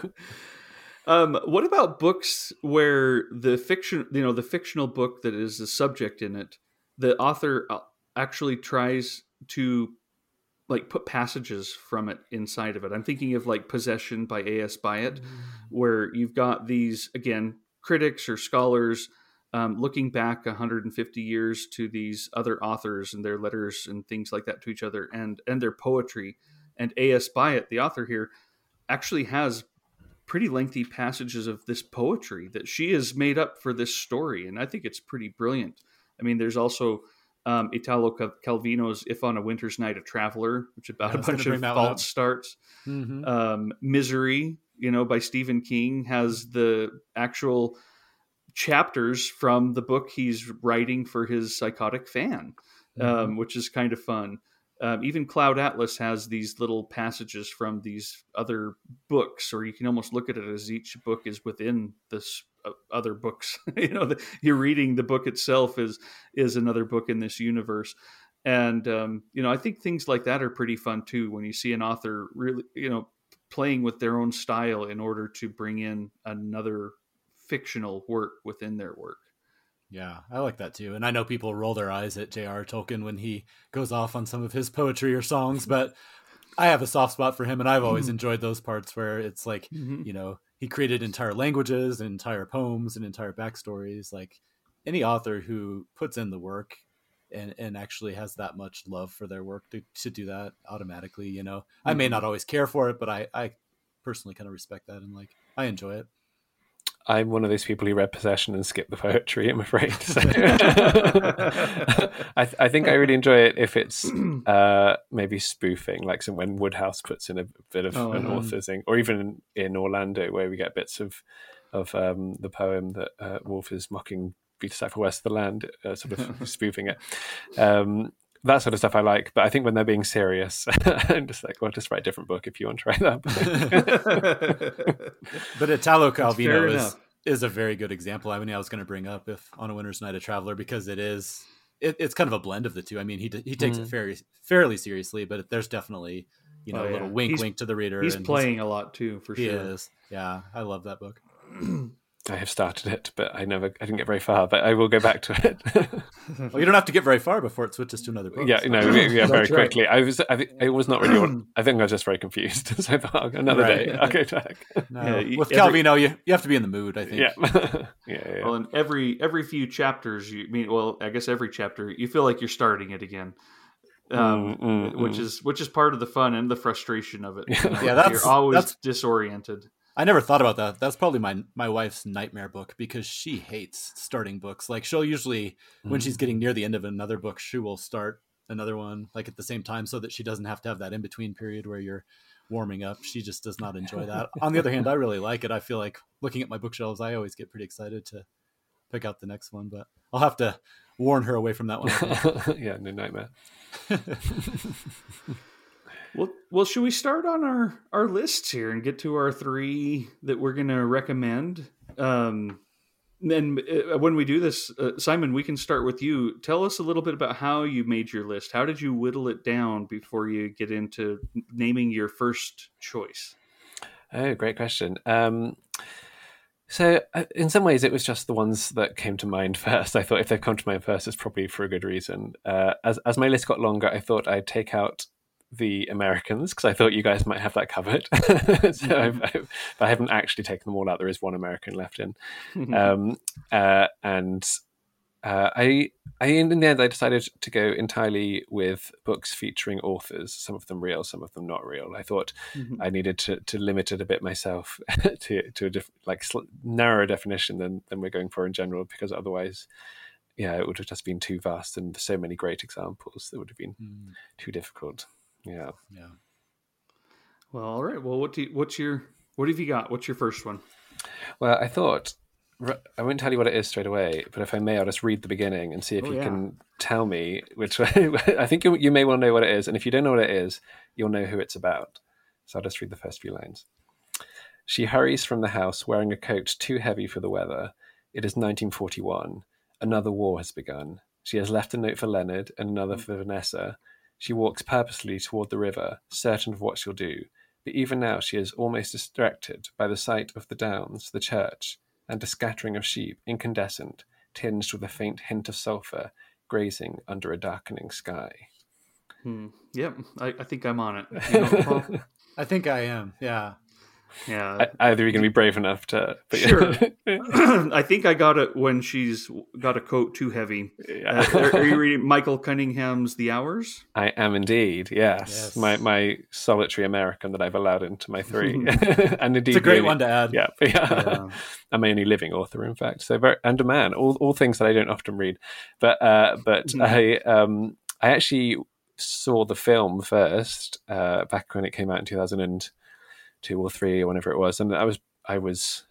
um, what about books where the fiction, you know, the fictional book that is the subject in it, the author uh, actually tries to like put passages from it inside of it. I'm thinking of like Possession by A.S. Byatt, mm. where you've got these again critics or scholars um, looking back 150 years to these other authors and their letters and things like that to each other and and their poetry. And A.S. Byatt, the author here, actually has pretty lengthy passages of this poetry that she has made up for this story, and I think it's pretty brilliant. I mean, there's also um, Italo Calvino's "If on a Winter's Night a Traveler," which about yeah, a bunch of false starts. Mm-hmm. Um, "Misery," you know, by Stephen King, has the actual chapters from the book he's writing for his psychotic fan, mm-hmm. um, which is kind of fun. Um, even Cloud Atlas has these little passages from these other books, or you can almost look at it as each book is within this other books. you know, the, you're reading the book itself is is another book in this universe, and um, you know, I think things like that are pretty fun too. When you see an author really, you know, playing with their own style in order to bring in another fictional work within their work. Yeah, I like that too. And I know people roll their eyes at J.R. Tolkien when he goes off on some of his poetry or songs, but I have a soft spot for him, and I've always mm-hmm. enjoyed those parts where it's like, mm-hmm. you know, he created entire languages and entire poems and entire backstories. Like any author who puts in the work and and actually has that much love for their work to, to do that automatically, you know. Mm-hmm. I may mm-hmm. not always care for it, but I, I personally kind of respect that and like I enjoy it. I'm one of those people who read Possession and skip the poetry. I'm afraid. So I, th- I, think I really enjoy it if it's uh, maybe spoofing, like some, when Wodehouse puts in a bit of oh, an author thing, or even in Orlando where we get bits of of um, the poem that uh, Woolf is mocking Vita Sackville West of the Land, uh, sort of spoofing it. Um, that sort of stuff I like, but I think when they're being serious, I'm just like, well, just write a different book if you want to write that. but Italo Calvino is is a very good example. I mean, I was going to bring up if on a winter's night a traveler because it is it, it's kind of a blend of the two. I mean, he he takes mm. it fairly fairly seriously, but there's definitely you know oh, a little wink he's, wink to the reader. He's playing a lot too, for he sure. Is. Yeah, I love that book. I have started it, but I never, I didn't get very far. But I will go back to it. well, you don't have to get very far before it switches to another book. Yeah, so. no, yeah, very quickly. I was, I, I was not really. I think I was just very confused. so I thought, another right. day, I'll go back. No, yeah, with every, Calvino, you you have to be in the mood. I think. Yeah. yeah, yeah. Well, in every every few chapters, you I mean, well, I guess every chapter, you feel like you're starting it again. Um, mm, mm, which mm. is which is part of the fun and the frustration of it. You know? yeah, that's you're always that's, disoriented. I never thought about that. That's probably my my wife's nightmare book because she hates starting books. Like she'll usually mm-hmm. when she's getting mm. near the end of another book, she will start another one like at the same time so that she doesn't have to have that in between period where you're warming up. She just does not enjoy that. On the other hand, I really like it. I feel like looking at my bookshelves, I always get pretty excited to pick out the next one, but I'll have to warn her away from that one. yeah, no nightmare. Well, well, should we start on our our lists here and get to our three that we're going to recommend? Um, and uh, when we do this, uh, Simon, we can start with you. Tell us a little bit about how you made your list. How did you whittle it down before you get into naming your first choice? Oh, great question. Um, so, uh, in some ways, it was just the ones that came to mind first. I thought if they've come to mind first, it's probably for a good reason. Uh, as as my list got longer, I thought I'd take out the Americans because I thought you guys might have that covered. so mm-hmm. I've, I've, I haven't actually taken them all out. There is one American left in, mm-hmm. um, uh, and uh, I, I in the end I decided to go entirely with books featuring authors, some of them real, some of them not real. I thought mm-hmm. I needed to, to limit it a bit myself to to a diff- like sl- narrower definition than than we're going for in general, because otherwise yeah, it would have just been too vast and so many great examples that would have been mm. too difficult. Yeah. Yeah. Well, all right. Well, what do you, what's your what have you got? What's your first one? Well, I thought I won't tell you what it is straight away, but if I may, I'll just read the beginning and see if oh, you yeah. can tell me which way. I think you, you may well know what it is, and if you don't know what it is, you'll know who it's about. So I'll just read the first few lines. She hurries from the house wearing a coat too heavy for the weather. It is 1941. Another war has begun. She has left a note for Leonard and another mm. for Vanessa, she walks purposely toward the river, certain of what she'll do, but even now she is almost distracted by the sight of the downs, the church, and a scattering of sheep, incandescent, tinged with a faint hint of sulphur, grazing under a darkening sky. Hmm. Yep, I, I, think I'm on it. You know, I think I am. Yeah. Yeah. Either you're going to be brave enough to. sure. I think I got it when she's got a coat too heavy. Yeah. Uh, are, are, you reading Michael Cunningham's The Hours? I am indeed. Yes. yes. My my solitary American that I've allowed into my three, and indeed, it's a great only, one to add. Yeah. yeah. yeah. I'm my only living author, in fact. So very and a man. All all things that I don't often read, but uh, but mm. I um I actually saw the film first uh, back when it came out in 2000 and two or three or whenever it was, and I was I was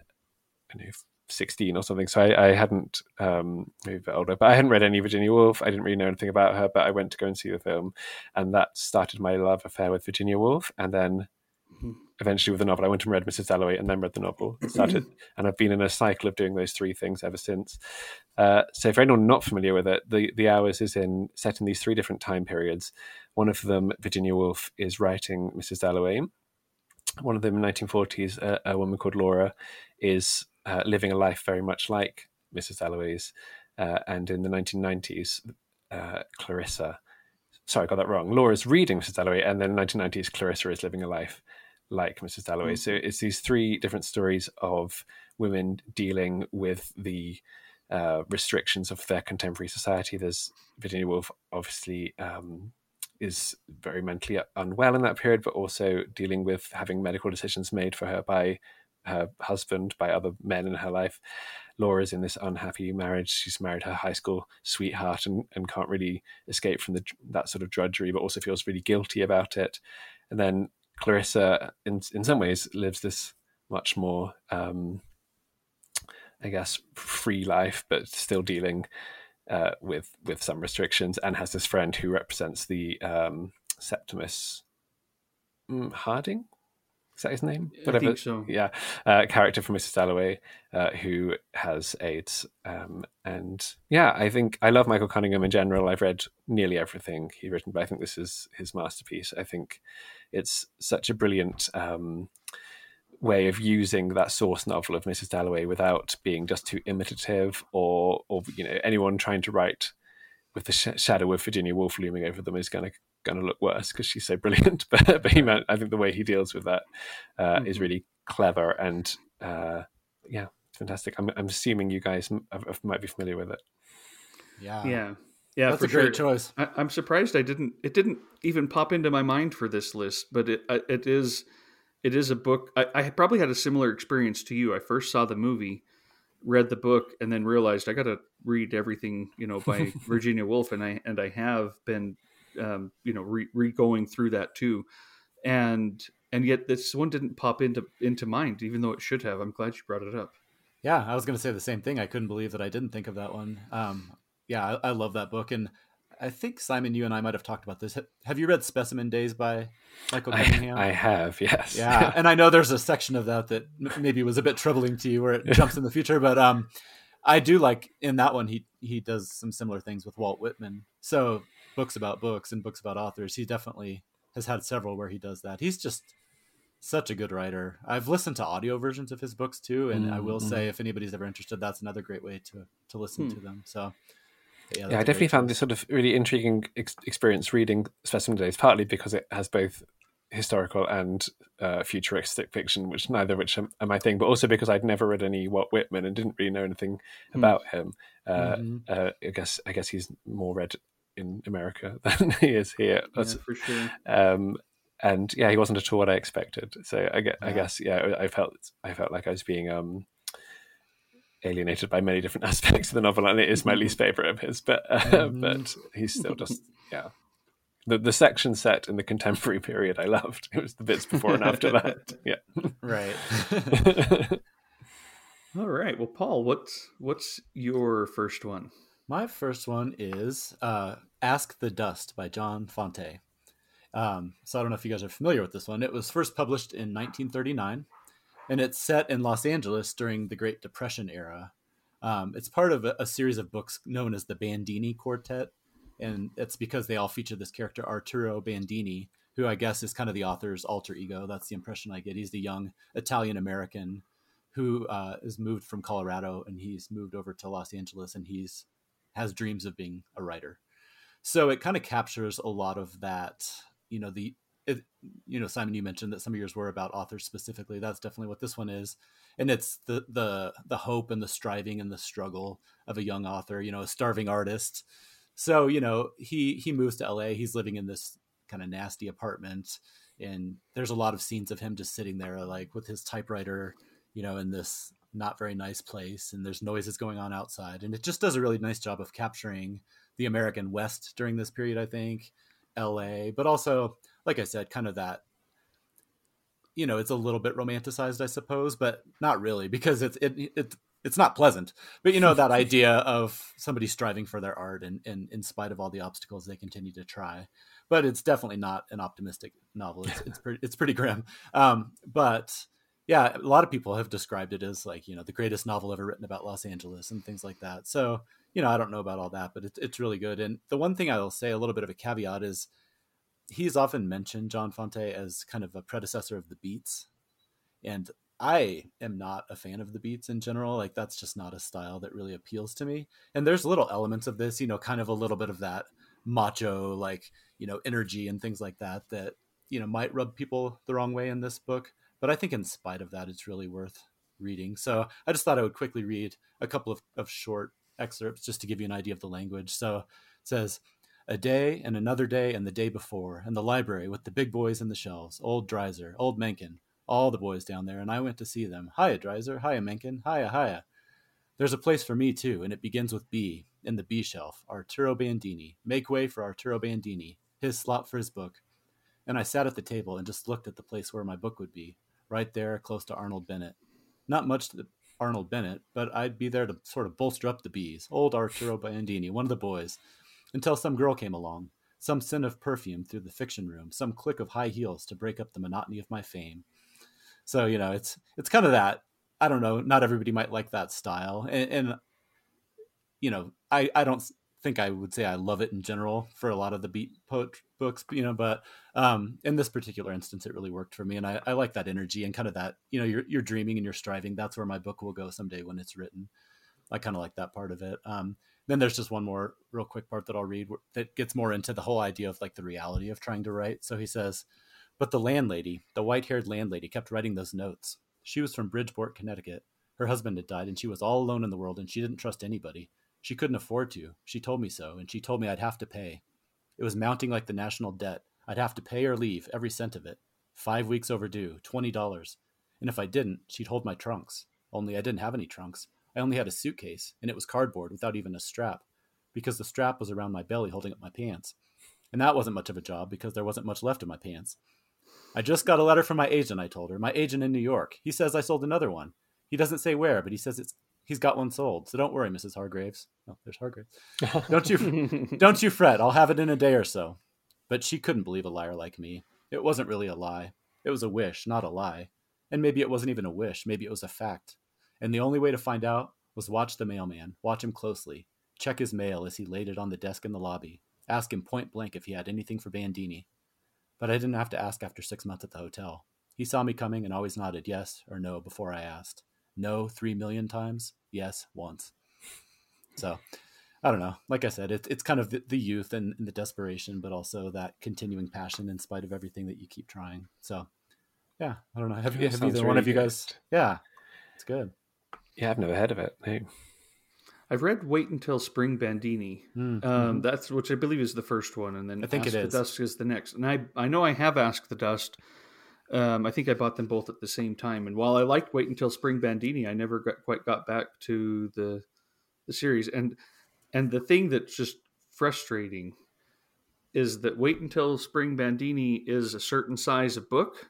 I know sixteen or something, so I, I hadn't um, maybe a bit older, but I hadn't read any Virginia Woolf. I didn't really know anything about her, but I went to go and see the film, and that started my love affair with Virginia Woolf, and then. Mm-hmm. Eventually, with the novel, I went and read Mrs. Dalloway, and then read the novel. Started, and I've been in a cycle of doing those three things ever since. Uh, so, for anyone not familiar with it, the the hours is in set in these three different time periods. One of them, Virginia Woolf, is writing Mrs. Dalloway, one of them in 1940s, a, a woman called Laura, is uh, living a life very much like Mrs. Dalloway's. Uh, and in the 1990s, uh, Clarissa, sorry, I got that wrong. Laura's reading Mrs. Dalloway, and then in the 1990s, Clarissa is living a life like Mrs. Dalloway. Mm-hmm. So it's these three different stories of women dealing with the uh, restrictions of their contemporary society. There's Virginia Woolf, obviously. Um, is very mentally unwell in that period, but also dealing with having medical decisions made for her by her husband, by other men in her life. Laura's in this unhappy marriage. She's married her high school sweetheart and, and can't really escape from the, that sort of drudgery, but also feels really guilty about it. And then Clarissa, in in some ways, lives this much more um, I guess, free life, but still dealing uh, with with some restrictions, and has this friend who represents the um, Septimus mm, Harding. Is that his name? Whatever. I think so. Yeah, uh, character from Mrs. Dalloway uh, who has AIDS, um, and yeah, I think I love Michael Cunningham in general. I've read nearly everything he's written, but I think this is his masterpiece. I think it's such a brilliant. Um, way of using that source novel of Mrs. Dalloway without being just too imitative or, or you know, anyone trying to write with the sh- shadow of Virginia Woolf looming over them is going to going to look worse because she's so brilliant. but, but he, I think the way he deals with that uh, mm-hmm. is really clever and uh, yeah, fantastic. I'm, I'm assuming you guys m- might be familiar with it. Yeah, yeah, yeah. That's a great sure. choice. I, am surprised I didn't. It didn't even pop into my mind for this list, but it it is it is a book. I, I probably had a similar experience to you. I first saw the movie, read the book, and then realized I got to read everything you know by Virginia Woolf, and I and I have been um, you know re, re going through that too, and and yet this one didn't pop into into mind, even though it should have. I'm glad you brought it up. Yeah, I was going to say the same thing. I couldn't believe that I didn't think of that one. Um, yeah, I, I, love that book, and I think Simon, you and I might have talked about this. Have you read Specimen Days by Michael Cunningham? I, I have, yes. Yeah, and I know there's a section of that that maybe was a bit troubling to you, where it jumps in the future. But um, I do like in that one he he does some similar things with Walt Whitman. So books about books and books about authors. He definitely has had several where he does that. He's just such a good writer. I've listened to audio versions of his books too, and mm-hmm. I will say, mm-hmm. if anybody's ever interested, that's another great way to to listen hmm. to them. So yeah, yeah I definitely found this sort of really intriguing ex- experience reading Specimen Days, partly because it has both historical and uh, futuristic fiction, which neither of which are, are, my thing, but also because I'd never read any Walt Whitman and didn't really know anything hmm. about him. Uh, mm-hmm. uh, I guess I guess he's more read in America than he is here. Yeah, for sure. Um, and yeah, he wasn't at all what I expected. So I, guess, yeah. I guess yeah, I felt I felt like I was being um, alienated by many different aspects of the novel, and it is my least favorite of his. But uh, mm. but he's still just yeah. The the section set in the contemporary period I loved. It was the bits before and after that. Yeah. Right. All right. Well, Paul, what's what's your first one? My first one is uh, "Ask the Dust" by John Fante. Um, so I don't know if you guys are familiar with this one. It was first published in 1939 and it's set in Los Angeles during the Great Depression era. Um, it's part of a, a, series of books known as the Bandini Quartet, and it's because they all feature this character Arturo Bandini, who I guess is kind of the author's alter ego. That's the impression I get. He's the young Italian American who uh, is moved from Colorado and he's moved over to Los Angeles, and he's has dreams of being a writer. So it kind of captures a lot of that, you know, the it, you know, Simon, you mentioned that some of yours were about authors specifically. That's definitely what this one is, and it's the the the hope and the striving and the struggle of a young author. You know, a starving artist. So you know, he he moves to L.A. He's living in this kind of nasty apartment, and there's a lot of scenes of him just sitting there, like with his typewriter, you know, in this not very nice place, and there's noises going on outside, and it just does a really nice job of capturing the American West during this period. I think L.A., but also like I said, kind of that you know, it's a little bit romanticized, I suppose, but not really because it's it, it it's not pleasant. But you know that idea of somebody striving for their art and, and in spite of all the obstacles they continue to try. But it's definitely not an optimistic novel. It's it's pretty it's pretty grim. Um, but yeah, a lot of people have described it as like you know the greatest novel ever written about Los Angeles and things like that. So you know I don't know about all that, but it's it's really good. And the one thing I will say, a little bit of a caveat is he's often mentioned John Fante as kind of a predecessor of the beats. And I am not a fan of the beats in general. Like that's just not a style that really appeals to me. And there's little elements of this, you know, kind of a little bit of that macho, like, you know, energy and things like that that, you know, might rub people the wrong way in this book. But I think in spite of that, it's really worth reading. So I just thought I would quickly read a couple of, of short excerpts just to give you an idea of the language. So it says, a day and another day and the day before, and the library with the big boys in the shelves, old Dreiser, old Mencken, all the boys down there, and I went to see them. Hiya, Dreiser, hiya, Mencken, hiya, hiya. There's a place for me too, and it begins with B, in the B shelf, Arturo Bandini. Make way for Arturo Bandini, his slot for his book. And I sat at the table and just looked at the place where my book would be, right there close to Arnold Bennett. Not much to Arnold Bennett, but I'd be there to sort of bolster up the bees, old Arturo Bandini, one of the boys, until some girl came along, some scent of perfume through the fiction room, some click of high heels to break up the monotony of my fame. So, you know, it's it's kind of that. I don't know, not everybody might like that style. And, and you know, I, I don't think I would say I love it in general for a lot of the beat poet books, you know, but um, in this particular instance, it really worked for me. And I, I like that energy and kind of that, you know, you're, you're dreaming and you're striving. That's where my book will go someday when it's written. I kind of like that part of it. Um, then there's just one more real quick part that I'll read that gets more into the whole idea of like the reality of trying to write. So he says, but the landlady, the white haired landlady, kept writing those notes. She was from Bridgeport, Connecticut. Her husband had died and she was all alone in the world and she didn't trust anybody. She couldn't afford to. She told me so, and she told me I'd have to pay. It was mounting like the national debt. I'd have to pay or leave, every cent of it. Five weeks overdue, $20. And if I didn't, she'd hold my trunks. Only I didn't have any trunks. I only had a suitcase, and it was cardboard without even a strap, because the strap was around my belly holding up my pants. And that wasn't much of a job because there wasn't much left of my pants. I just got a letter from my agent, I told her. My agent in New York. He says I sold another one. He doesn't say where, but he says it's he's got one sold. So don't worry, Mrs. Hargraves. Oh, there's Hargraves. Don't you don't you fret. I'll have it in a day or so. But she couldn't believe a liar like me. It wasn't really a lie. It was a wish, not a lie. And maybe it wasn't even a wish. Maybe it was a fact. And the only way to find out was watch the mailman, watch him closely, check his mail as he laid it on the desk in the lobby, ask him point blank if he had anything for Bandini. But I didn't have to ask after six months at the hotel. He saw me coming and always nodded yes or no before I asked. No three million times, yes once. So I don't know. Like I said, it's it's kind of the, the youth and, and, the desperation, but also that continuing passion in spite of everything that you keep trying. So yeah, I don't know. Have, have either really one of you guys? Good. Yeah, it's good. Yeah, I've never heard of it. Hey. I've read Wait Until Spring Bandini. Mm-hmm. Um, that's which I believe is the first one, and then I think Ask it is. the Dust is the next. And I I know I have Ask the Dust. Um, I think I bought them both at the same time. And while I liked Wait Until Spring Bandini, I never got, quite got back to the the series. And and the thing that's just frustrating is that Wait Until Spring Bandini is a certain size of book.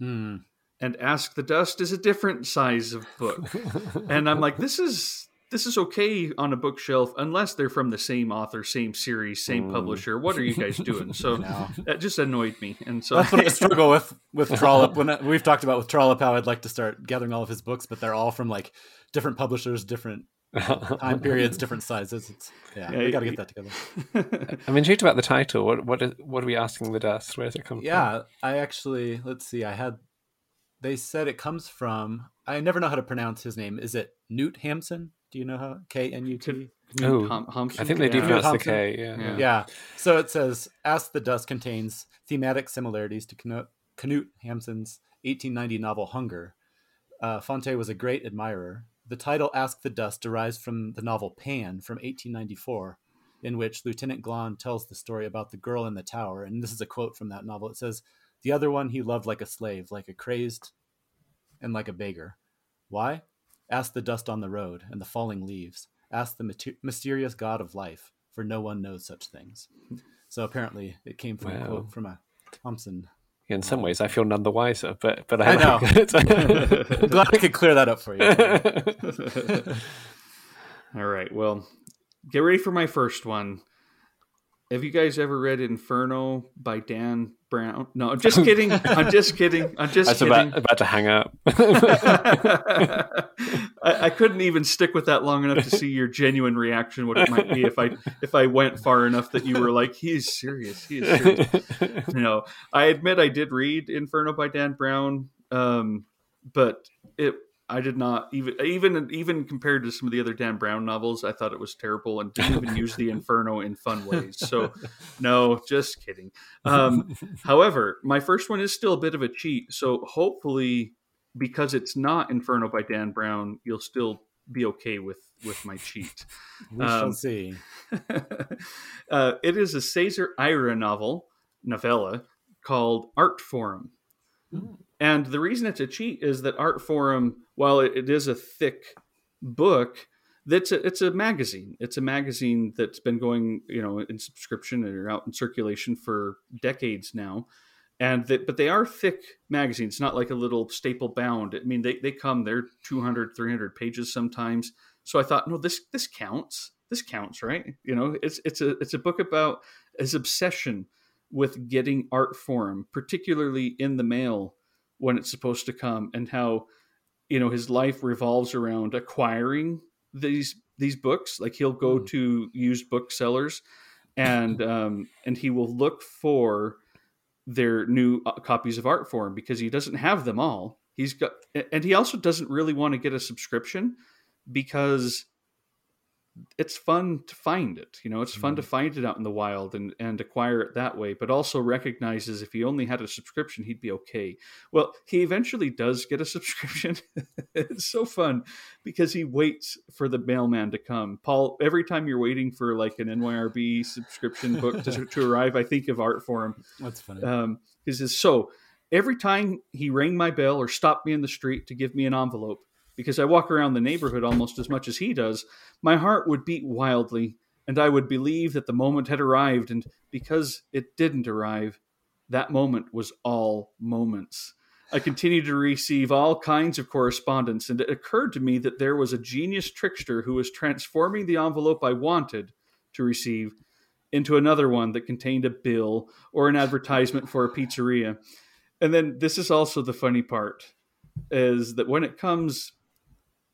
Mm. And Ask the Dust is a different size of book. and I'm like, this is this is okay on a bookshelf unless they're from the same author, same series, same mm. publisher. What are you guys doing? So no. that just annoyed me, and so that's what I struggle with with Trollope. When I, we've talked about with Trollope how I'd like to start gathering all of his books, but they're all from like different publishers, different time periods, different sizes. It's, yeah, yeah, we got to get that together. I'm intrigued about the title. What what is, what are we asking the dust? Where does it come yeah, from? Yeah, I actually let's see. I had they said it comes from. I never know how to pronounce his name. Is it Knut Hamsun? Do you know how K N U T? Oh, Hum- I think they do pronounce the K. Yeah. yeah. yeah. So it says, "Ask the Dust" contains thematic similarities to Knut, Knut Hamsun's 1890 novel *Hunger*. Uh, Fante was a great admirer. The title "Ask the Dust" derives from the novel *Pan* from 1894, in which Lieutenant Glahn tells the story about the girl in the tower. And this is a quote from that novel. It says, "The other one he loved like a slave, like a crazed, and like a beggar. Why? Ask the dust on the road and the falling leaves. Ask the mater- mysterious God of life, for no one knows such things. So apparently, it came from wow. a quote from a Hamsun. In some ways, I feel none the wiser, but but I, I know. I'm glad I could clear that up for you. All right. Well, get ready for my first one. Have you guys ever read Inferno by Dan Brown? No, I'm just kidding. I'm just kidding. I'm just That's kidding. About, about to hang up. I, I, couldn't even stick with that long enough to see your genuine reaction. What it might be if I if I went far enough that you were like, "He's serious. He is serious." you know, I admit I did read Inferno by Dan Brown, um, but it I did not even even even compared to some of the other Dan Brown novels, I thought it was terrible and didn't even use the Inferno in fun ways. So, no, just kidding. Um, however, my first one is still a bit of a cheat. So hopefully, because it's not Inferno by Dan Brown, you'll still be okay with with my cheat. We um, shall see. uh, it is a Cesar Aira novel novella called Artforum. Ooh. And the reason it's a cheat is that Art Forum, while it, it is a thick book, that's a, it's a magazine. It's a magazine that's been going, you know, in subscription or out in circulation for decades now. and that, but they are thick magazines not like a little staple bound i mean they, they come they're 200 300 pages sometimes so i thought no this this counts this counts right you know it's it's a it's a book about his obsession with getting Artforum particularly in the mail when it's supposed to come and how you know his life revolves around acquiring these these books like he'll go mm. to used booksellers and um and he will look for their new uh, copies of Artforum because he doesn't have them all he's got and he also doesn't really want to get a subscription because it's fun to find it. You know, it's fun mm-hmm. to find it out in the wild and and acquire it that way. But also recognizes if he only had a subscription, he'd be okay. Well, he eventually does get a subscription. it's so fun because he waits for the mailman to come. Paul, every time you're waiting for like an NYRB subscription book to, to arrive, I think of Artforum. That's funny. Um, says, so every time he rang my bell or stopped me in the street to give me an envelope because I walk around the neighborhood almost as much as he does, my heart would beat wildly, and I would believe that the moment had arrived, and because it didn't arrive, that moment was all moments. I continued to receive all kinds of correspondence, and it occurred to me that there was a genius trickster who was transforming the envelope I wanted to receive into another one that contained a bill or an advertisement for a pizzeria. And then this is also the funny part is that when it comes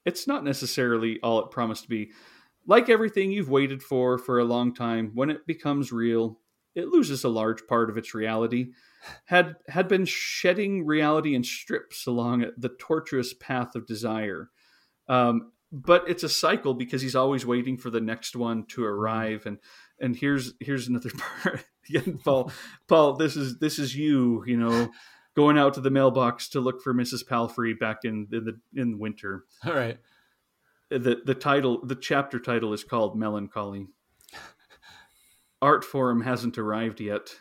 it's not necessarily all it promised to be. Like everything you've waited for for a long time, when it becomes real, it loses a large part of its reality. Had had been shedding reality in strips along the tortuous path of desire. Um, but it's a cycle because he's always waiting for the next one to arrive and and here's here's another part paul paul this is this is you you know going out to the mailbox to look for Mrs. Palfrey back in, in the in winter. All right. The the title the chapter title is called Melancholy. Artforum hasn't arrived yet.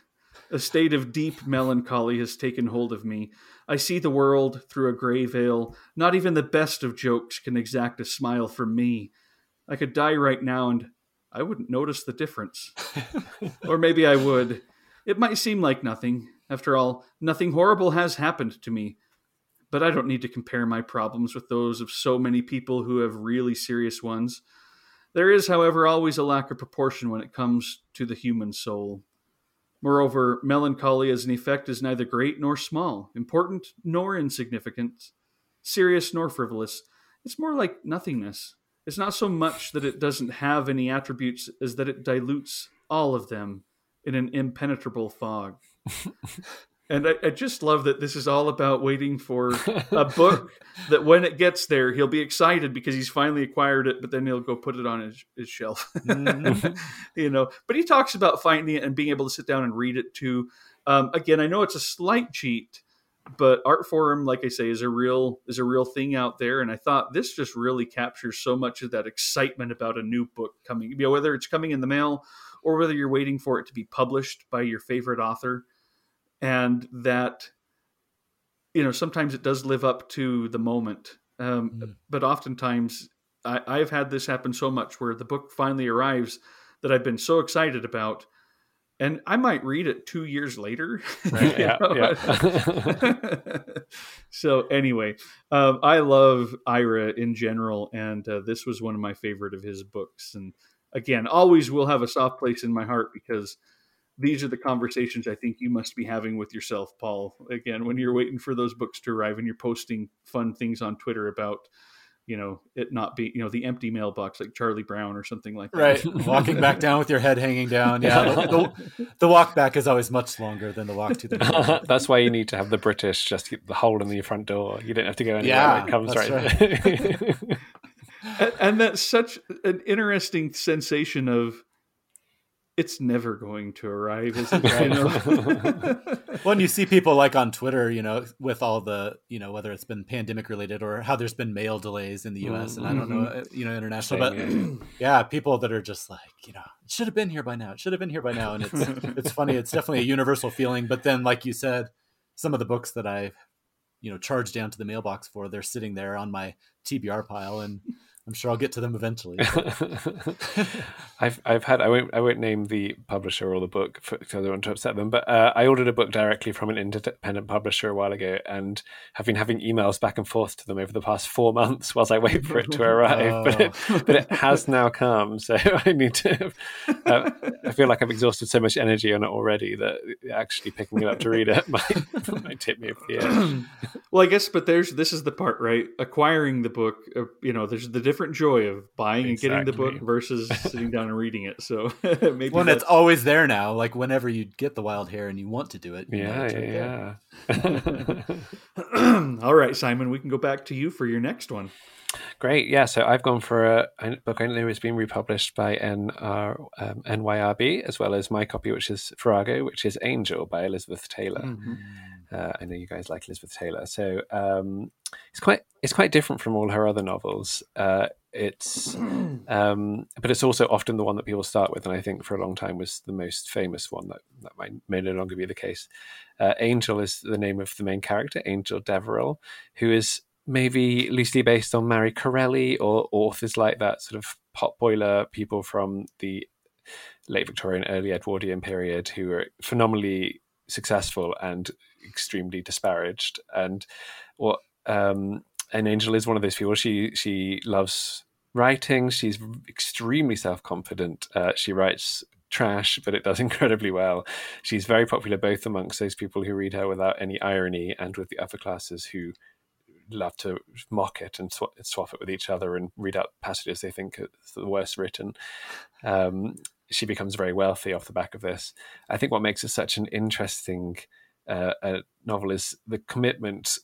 A state of deep melancholy has taken hold of me. I see the world through a gray veil. Not even the best of jokes can exact a smile from me. I could die right now and I wouldn't notice the difference. or maybe I would. It might seem like nothing, after all, nothing horrible has happened to me. But I don't need to compare my problems with those of so many people who have really serious ones. There is, however, always a lack of proportion when it comes to the human soul. Moreover, melancholy as an effect is neither great nor small, important nor insignificant, serious nor frivolous. It's more like nothingness. It's not so much that it doesn't have any attributes as that it dilutes all of them in an impenetrable fog. and I, I, just love that this is all about waiting for a book that when it gets there, he'll be excited because he's finally acquired it, but then he'll go put it on his, his shelf. mm-hmm. you know, but he talks about finding it and being able to sit down and read it too. Um, again, I know it's a slight cheat, but Artforum, like I say, is a real is a real thing out there. And I thought this just really captures so much of that excitement about a new book coming. You know, whether it's coming in the mail or whether you're waiting for it to be published by your favorite author and that you know sometimes it does live up to the moment um, mm. but oftentimes I, i've had this happen so much where the book finally arrives that i've been so excited about and I might read it two years later. Right, yeah, yeah. so anyway, um, I love Aira in general, and uh, this was one of my favorite of his books. And again, always will have a soft place in my heart because these are the conversations I think you must be having with yourself, Paul. Again, when you're waiting for those books to arrive and you're posting fun things on Twitter about, you know, it not being, you know, the empty mailbox like Charlie Brown or something like that. Right. Walking back down with your head hanging down. Yeah. The, the, the, walk back is always much longer than the walk to the That's why you need to have the British just keep the hole in your front door. You don't have to go anywhere. Yeah, it comes right. right. and, and that's such an interesting sensation of it's never going to arrive, is it? You know? well, you see people like on Twitter, you know, with all the, you know, whether it's been pandemic related or how there's been mail delays in the U.S. Mm-hmm. and I don't know, mm-hmm. uh, you know, international, but yeah, people that are just like, you know, it should have been here by now. It should have been here by now, and it's it's funny. It's definitely a universal feeling. But then, like you said, some of the books that I, you know, charged down to the mailbox for, they're sitting there on my TBR pile and I'm sure I'll get to them eventually. I've I've had I won't I won't name the publisher or the book because I don't want to upset them. But uh, I ordered a book directly from an independent publisher a while ago, and have been having emails back and forth to them over the past four months whilst I wait for it to arrive. oh. But it, but it has now come, so I need to. Uh, I feel like I've exhausted so much energy on it already that actually picking it up to read it might, might tip me off the edge. well, I guess, but there's this is the part, right? Acquiring the book, uh, you know, there's the different joy of buying exactly. and getting the book versus sitting down and reading it. So maybe well, it's always there now. Like whenever you get the wild hair and you want to do it. Yeah, yeah. yeah. All right, Simon, we can go back to you for your next one. Great, yeah. So I've gone for a, book I know has been republished by NR, um, NYRB, as well as my copy, which is Farrago, which is Angel by Elizabeth Taylor. Mm-hmm. Uh, I know you guys like Elizabeth Taylor, so um, it's quite it's quite different from all her other novels. Uh, it's um, but it's also often the one that people start with, and I think for a long time was the most famous one. That that might may no longer be the case. Uh, Angel is the name of the main character, Angel Deverell, who is maybe loosely based on Mary Corelli or authors like that, sort of potboiler people from the late Victorian, early Edwardian period who are phenomenally successful and extremely disparaged. And what um, and Angel is one of those people. She she loves writing. She's extremely self confident. Uh, she writes trash, but it does incredibly well. She's very popular both amongst those people who read her without any irony and with the upper classes who love to mock it and swap, swap it with each other and read out passages they think are the worst written. Um, she becomes very wealthy off the back of this. I think what makes it such an interesting uh, novel is the commitment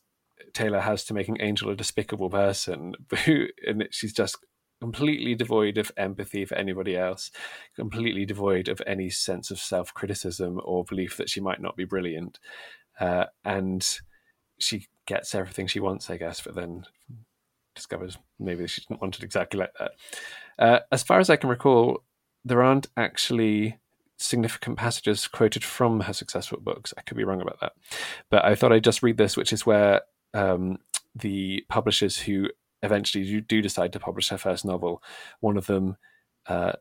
Taylor has to making Angel a despicable person, who and she's just completely devoid of empathy for anybody else, completely devoid of any sense of self criticism or belief that she might not be brilliant, uh, and she gets everything she wants, I guess, but then discovers maybe she didn't want it exactly like that. Uh, as far as I can recall, there aren't actually significant passages quoted from her successful books. I could be wrong about that, but I thought I'd just read this, which is where um, the publishers who eventually do, do, decide to publish her first novel, one of them uh,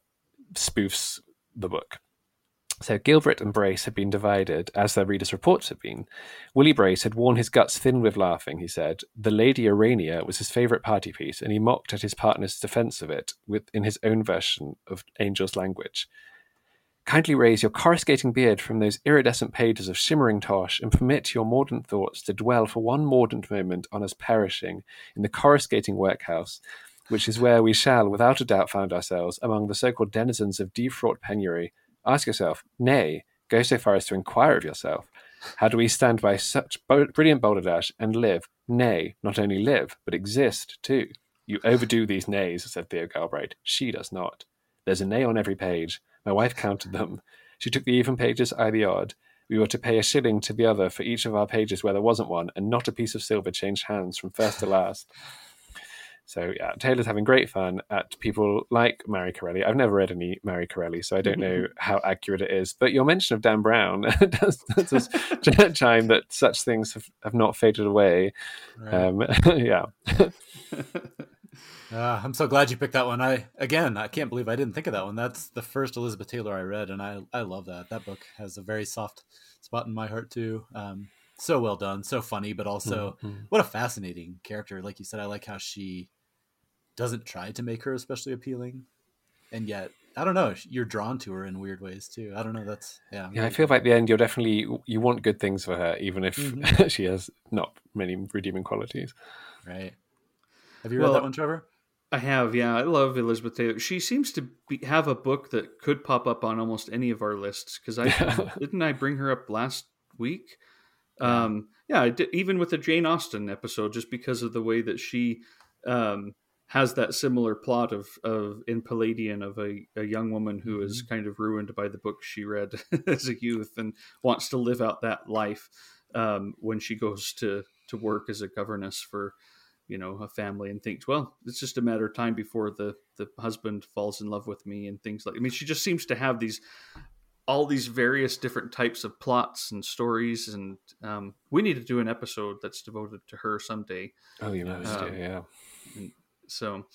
spoofs the book. So Gilbright and Brace had been divided, as their readers' reports had been. Willie Brace had worn his guts thin with laughing, he said. The Lady Urania was his favourite party piece, and he mocked at his partner's defence of it with, in his own version of Angel's language. Kindly raise your coruscating beard from those iridescent pages of shimmering tosh and permit your mordant thoughts to dwell for one mordant moment on us perishing in the coruscating workhouse, which is where we shall without a doubt find ourselves among the so called denizens of defraught penury. Ask yourself, nay, go so far as to inquire of yourself, how do we stand by such brilliant balderdash and live, nay, not only live, but exist too? You overdo these nays, said Theo Gilbright. She does not. There's a nay on every page. My wife counted them. She took the even pages, I the odd. We were to pay a shilling to the other for each of our pages where there wasn't one, and not a piece of silver changed hands from first to last. So yeah, Taylor's having great fun at people like Mary Corelli. I've never read any Mary Corelli, so I don't know how accurate it is. But your mention of Dan Brown does, does chime that such things have, have not faded away. Right. Um, yeah. Uh, I'm so glad you picked that one. I again, I can't believe I didn't think of that one. That's the first Elizabeth Taylor I read, and I I love that. That book has a very soft spot in my heart too. Um, so well done, so funny, but also mm-hmm. what a fascinating character. Like you said, I like how she doesn't try to make her especially appealing, and yet I don't know, you're drawn to her in weird ways too. I don't know. That's yeah. Yeah, I feel like the end, you're definitely you want good things for her, even if mm-hmm. she has not many redeeming qualities. Right. Have you read that one, Trevor? I have, yeah. I love Elizabeth Taylor. She seems to be, have a book that could pop up on almost any of our lists because I didn't I bring her up last week. Um, yeah, I did, even with the Jane Austen episode, just because of the way that she um, has that similar plot of of in Palladian of a, a young woman who mm-hmm. is kind of ruined by the book she read as a youth and wants to live out that life um, when she goes to to work as a governess for you know a family and thinks well it's just a matter of time before the the husband falls in love with me and things like i mean she just seems to have these all these various different types of plots and stories and um, we need to do an episode that's devoted to her someday oh you um, yeah so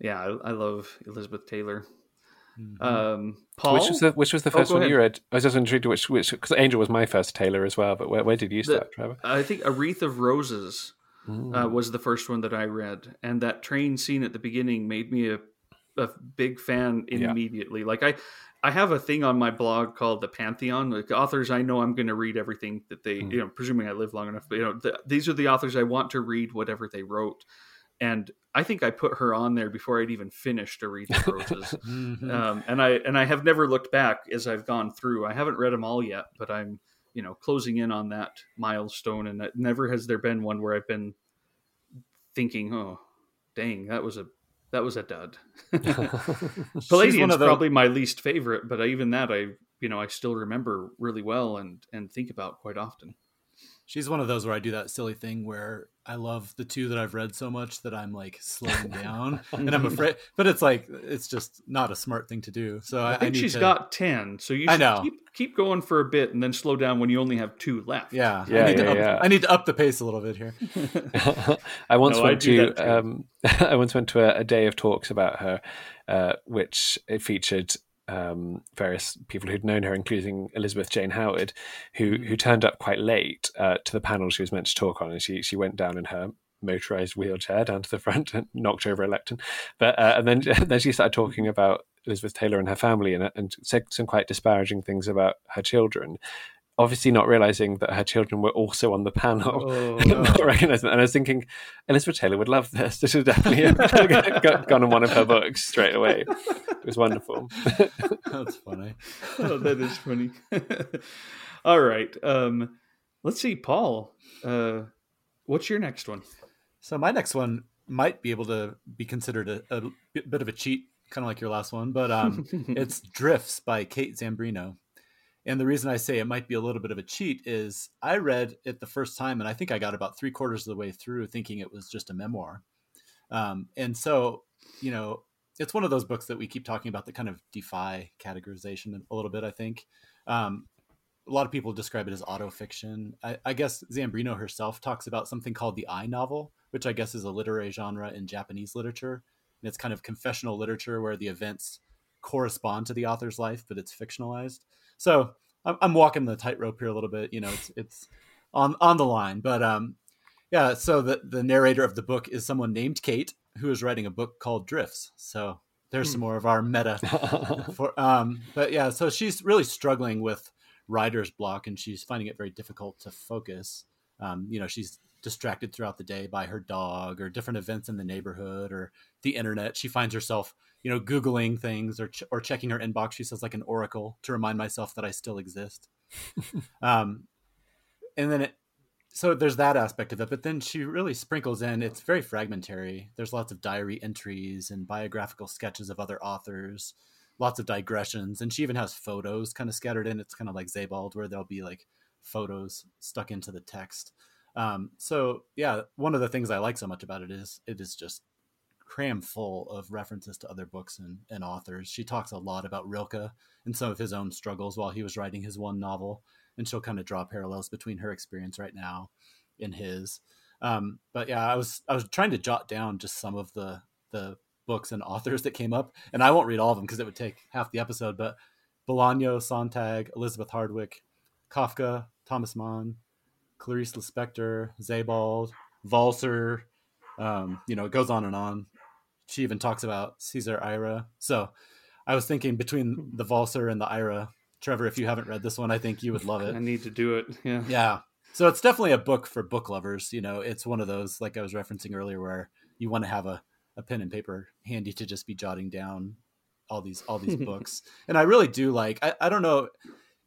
yeah I, I, love elizabeth taylor Mm-hmm. Um, Paul, which was the which was the oh, first oh, one ahead. you read? I was just intrigued which which because Angel was my first Taylor as well. But where, where did you start, the, Trevor? I think A Wreath of Roses mm. uh, was the first one that I read, and that train scene at the beginning made me a a big fan immediately. Yeah. Like I, I have a thing on my blog called the Pantheon. Like authors, I know I'm going to read everything that they, mm. you know, presuming I live long enough. But you know, the, these are the authors I want to read whatever they wrote, and I think I put her on there before I'd even finished A Wreath of Roses. mm-hmm. um, and I and I have never looked back as I've gone through. I haven't read them all yet, but I'm you know closing in on that milestone, and never has there been one where I've been thinking, oh, dang, that was a that was a dud. Palladian's probably my least favorite, but even that I you know I still remember really well and and think about quite often. She's one of those where I do that silly thing where I love the two that I've read so much that I'm like slowing down, and I'm afraid. But it's like it's just not a smart thing to do. So I, I think I she's to... got ten. So you I know. Keep, keep going for a bit and then slow down when you only have two left. Yeah, yeah, I need, yeah, to, up, yeah. I need to up the pace a little bit here. I once no, went to um, I once went to a, a, day of talks about her, uh, which it featured um, various people who'd known her, including Elizabeth Jane Howard, who who turned up quite late uh, to the panel she was meant to talk on, and she she went down in her motorized wheelchair down to the front and knocked over a lectern. But uh, and then then she started talking about Elizabeth Taylor and her family and and said some quite disparaging things about her children obviously not realizing that her children were also on the panel, oh, no. not recognizing. And I was thinking, Elizabeth Taylor would love this. This would definitely have gone on one of her books straight away. It was wonderful. That's funny. oh, that is funny. All right, um, let's see, Paul. Uh, what's your next one? So my next one might be able to be considered a, a bit of a cheat, kind of like your last one, but um, it's Drifts by Kate Zambreno. And the reason I say it might be a little bit of a cheat is I read it the first time, and I think I got about three quarters of the way through thinking it was just a memoir. Um, and so, you know, it's one of those books that we keep talking about that kind of defy categorization a little bit, I think. Um, a lot of people describe it as autofiction. I, I, guess Zambreno herself talks about something called the I novel, which I guess is a literary genre in Japanese literature. And it's kind of confessional literature where the events correspond to the author's life, but it's fictionalized. So I'm, I'm walking the tightrope here a little bit. You know, it's it's on on the line, but um, yeah. So the the narrator of the book is someone named Kate who is writing a book called Drifts. So there's some hmm. more of our meta. for um, but yeah, so she's really struggling with writer's block, and she's finding it very difficult to focus. Um, you know, she's distracted throughout the day by her dog or different events in the neighborhood or the internet. She finds herself you know, Googling things or, ch- or checking her inbox. She says like an oracle to remind myself that I still exist. um, and then it, so there's that aspect of it, but then she really sprinkles in, it's very fragmentary. There's lots of diary entries and biographical sketches of other authors, lots of digressions. And she even has photos kind of scattered in. It's kind of like Sebald where there'll be like photos stuck into the text. Um, so yeah, one of the things I like so much about it is it is just cram full of references to other books and, and authors. She talks a lot about Rilke and some of his own struggles while he was writing his one novel, and she'll kind of draw parallels between her experience right now and his. Um, but yeah, I was I was trying to jot down just some of the the books and authors that came up, and I won't read all of them because it would take half the episode. But Bolaño, Sontag, Elizabeth Hardwick, Kafka, Thomas Mann, Clarice Lispector, Sebald, Walser. Um, you know, it goes on and on she even talks about Cesar Aira. So I was thinking between the Walser and the Aira, Trevor, if you haven't read this one, I think you would love it. I need to do it. Yeah. Yeah. So it's definitely a book for book lovers. You know, it's one of those, like I was referencing earlier, where you want to have a, a pen and paper handy to just be jotting down all these all these books. And I really do like I, I don't know,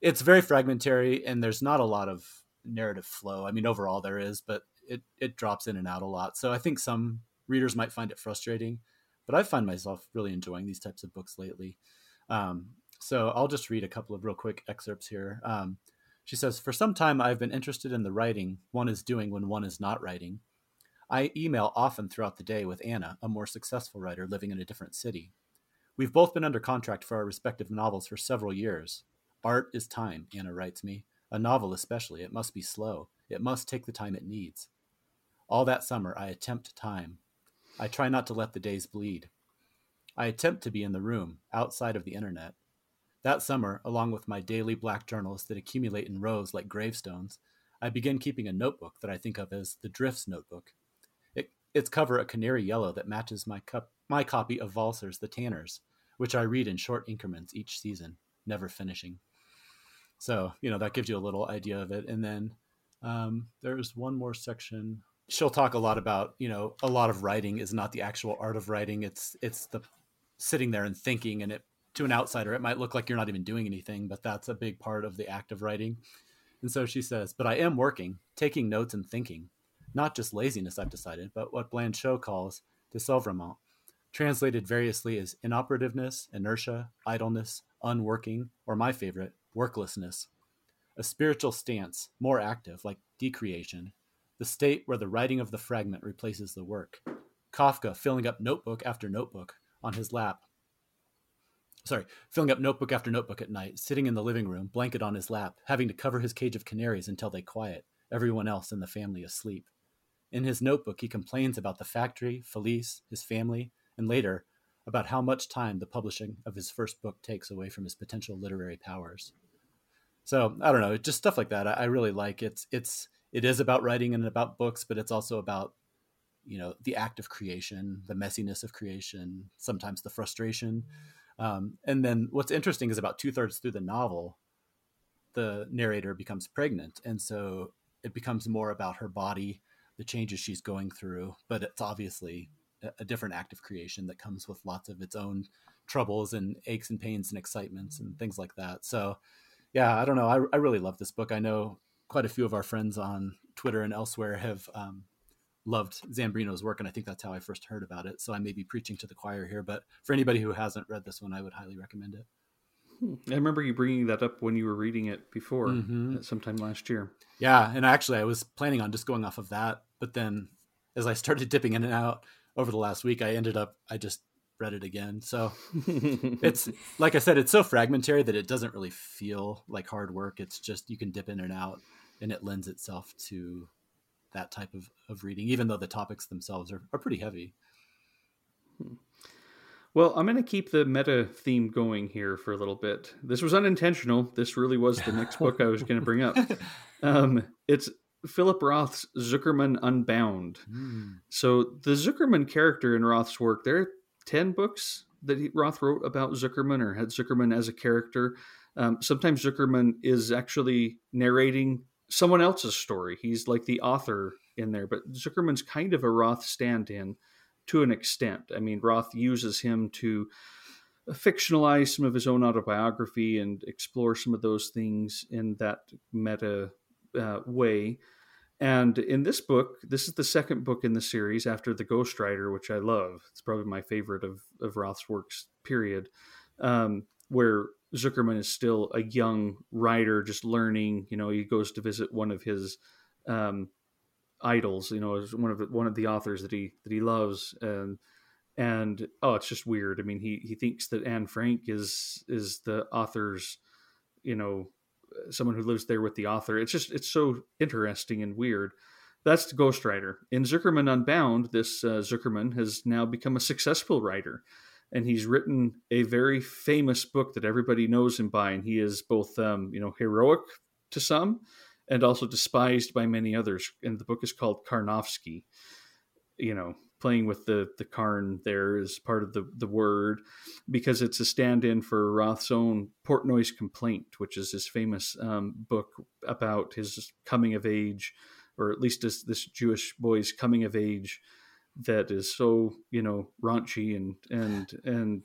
it's very fragmentary and there's not a lot of narrative flow. I mean overall there is, but it, it drops in and out a lot. So I think some readers might find it frustrating, but I find myself really enjoying these types of books lately. Um, so I'll just read a couple of real quick excerpts here. Um, she says, For some time, I've been interested in the writing one is doing when one is not writing. I email often throughout the day with Anna, a more successful writer living in a different city. We've both been under contract for our respective novels for several years. Art is time, Anna writes me. A novel, especially, it must be slow. It must take the time it needs. All that summer, I attempt time. I try not to let the days bleed. I attempt to be in the room, outside of the internet. That summer, along with my daily black journals that accumulate in rows like gravestones, I begin keeping a notebook that I think of as the Drifts notebook. It, its cover a canary yellow that matches my, cup, my copy of Walser's The Tanners, which I read in short increments each season, never finishing. So, you know, that gives you a little idea of it. And then um, there's one more section. She'll talk a lot about, you know, a lot of writing is not the actual art of writing. It's it's the sitting there and thinking and it to an outsider it might look like you're not even doing anything, but that's a big part of the act of writing. And so she says, "But I am working, taking notes and thinking. Not just laziness, I've decided, but what Blanchot calls désoeuvrement, translated variously as inoperativeness, inertia, idleness, unworking, or my favorite, worklessness. A spiritual stance, more active, like decreation, the state where the writing of the fragment replaces the work. Kafka filling up notebook after notebook on his lap. Sorry, filling up notebook after notebook at night, sitting in the living room, blanket on his lap, having to cover his cage of canaries until they quiet, everyone else in the family asleep. In his notebook, he complains about the factory, Felice, his family, and later, about how much time the publishing of his first book takes away from his potential literary powers. So I don't know, just stuff like that. I, I really like it's it's it is about writing and about books, but it's also about you know the act of creation, the messiness of creation, sometimes the frustration. Um, and then what's interesting is about two thirds through the novel, the narrator becomes pregnant, and so it becomes more about her body, the changes she's going through. But it's obviously a, a different act of creation that comes with lots of its own troubles and aches and pains and excitements and things like that. So yeah, I don't know. I, I really love this book. I know quite a few of our friends on Twitter and elsewhere have um, loved Zambreno's work, and I think that's how I first heard about it. So I may be preaching to the choir here, but for anybody who hasn't read this one, I would highly recommend it. Hmm. I remember you bringing that up when you were reading it before, mm-hmm. sometime last year. Yeah, and actually, I was planning on just going off of that, but then as I started dipping in and out over the last week, I ended up I just read it again. So it's like I said, it's so fragmentary that it doesn't really feel like hard work. It's just you can dip in and out, and it lends itself to that type of, of reading, even though the topics themselves are, are pretty heavy. Well, I'm going to keep the meta theme going here for a little bit. This was unintentional. This really was the next book I was going to bring up. Um, it's Philip Roth's Zuckerman Unbound. Mm. So the Zuckerman character in Roth's work, there 10 books that he, Roth wrote about Zuckerman or had Zuckerman as a character. Um, sometimes Zuckerman is actually narrating someone else's story. He's like the author in there, but Zuckerman's kind of a Roth stand in to an extent. I mean, Roth uses him to fictionalize some of his own autobiography and explore some of those things in that meta uh, way. And in this book, this is the second book in the series after The Ghostwriter, which I love. It's probably my favorite of, of Roth's works, period, um, where Zuckerman is still a young writer, just learning. You know, he goes to visit one of his um, idols, you know, one of the, one of the authors that he that he loves, and and oh, it's just weird. I mean, he he thinks that Anne Frank is is the author's, you know, someone who lives there with the author. It's just it's so interesting and weird. That's the ghostwriter. In Zuckerman Unbound, this uh, Zuckerman has now become a successful writer, and he's written a very famous book that everybody knows him by. And he is both, um, you know, heroic to some, and also despised by many others. And the book is called Carnovsky. You know, playing with the the Carn there is part of the the word because it's a stand-in for Roth's own Portnoy's Complaint, which is his famous um, book about his coming of age, or at least this this Jewish boy's coming of age that is so you know raunchy and and and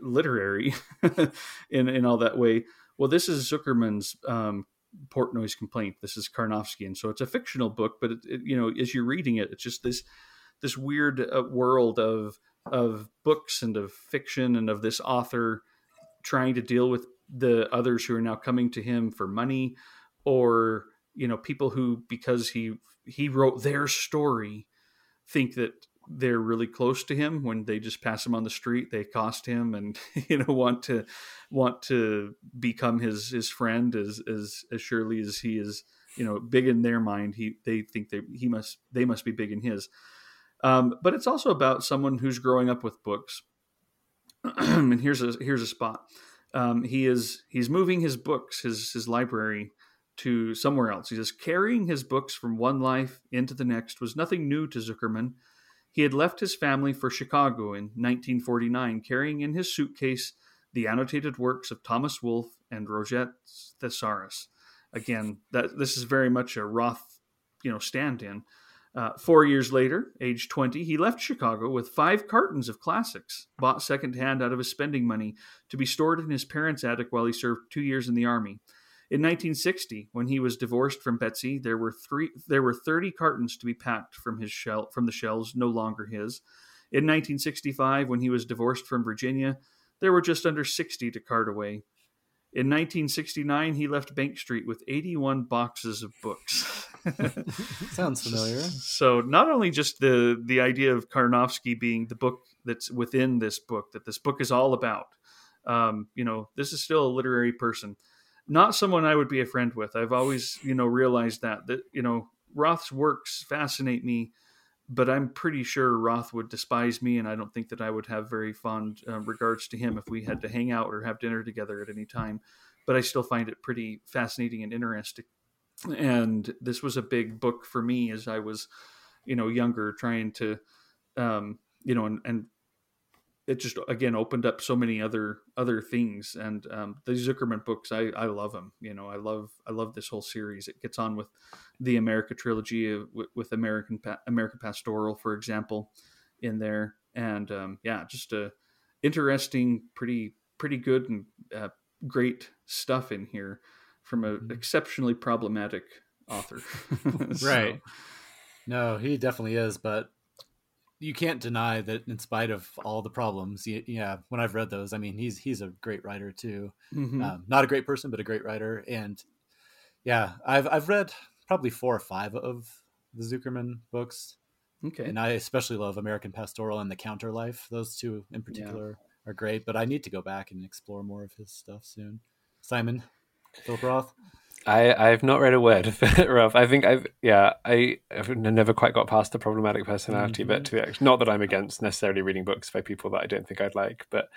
literary in in all that way. Well, this is Zuckerman's um, Portnoy's Complaint. This is Carnovsky, and so it's a fictional book, but it, it, you know as you're reading it, it's just this this weird uh, world of of books and of fiction and of this author trying to deal with the others who are now coming to him for money or you know people who because he he wrote their story think that they're really close to him when they just pass him on the street they accost him and you know want to want to become his his friend as as as surely as he is you know big in their mind. He they think that he must they must be big in his um, but it's also about someone who's growing up with books and here's a here's a spot. Um, he is he's moving his books, his his library to somewhere else. He says carrying his books from one life into the next was nothing new to Zuckerman. He had left his family for Chicago in 1949, carrying in his suitcase the annotated works of Thomas Wolfe and Roget's Thesaurus. Again, that this is very much a Roth, you know, stand-in. Uh, four years later, age 20, he left Chicago with five cartons of classics, bought secondhand out of his spending money to be stored in his parents' attic while he served two years in the army. In 1960, when he was divorced from Betsy, there were three there were 30 cartons to be packed from his shell from the shelves no longer his. In 1965, when he was divorced from Virginia, there were just under 60 to cart away. In 1969, he left Bank Street with 81 boxes of books. Sounds familiar. So not only just the the idea of Carnovsky being the book that's within this book that this book is all about. Um, you know, this is still a literary person, not someone I would be a friend with. I've always you know realized that that you know Roth's works fascinate me but I'm pretty sure Roth would despise me, and I don't think that I would have very fond uh, regards to him if we had to hang out or have dinner together at any time. But I still find it pretty fascinating and interesting. And this was a big book for me as I was, you know, younger, trying to, um, you know, and, and it just again opened up so many other other things. And um, the zuckerman books i i love them you know i love i love this whole series. It gets on with the america trilogy with, with american american pastoral for example in there. And um, yeah just a interesting pretty pretty good and uh, great stuff in here from an mm-hmm. exceptionally problematic author so. right no he definitely is but you can't deny that in spite of all the problems yeah when i've read those i mean he's he's a great writer too mm-hmm. um, not a great person but a great writer and yeah i've i've read probably four or five of the zuckerman books okay and i especially love american pastoral and the counter life those two in particular yeah. are great but i need to go back and explore more of his stuff soon simon philip roth I I've not read a word of it, Ralph. I think I've yeah I have never quite got past the problematic personality mm-hmm. bit. To be honest, not that I'm against necessarily reading books by people that I don't think I'd like, but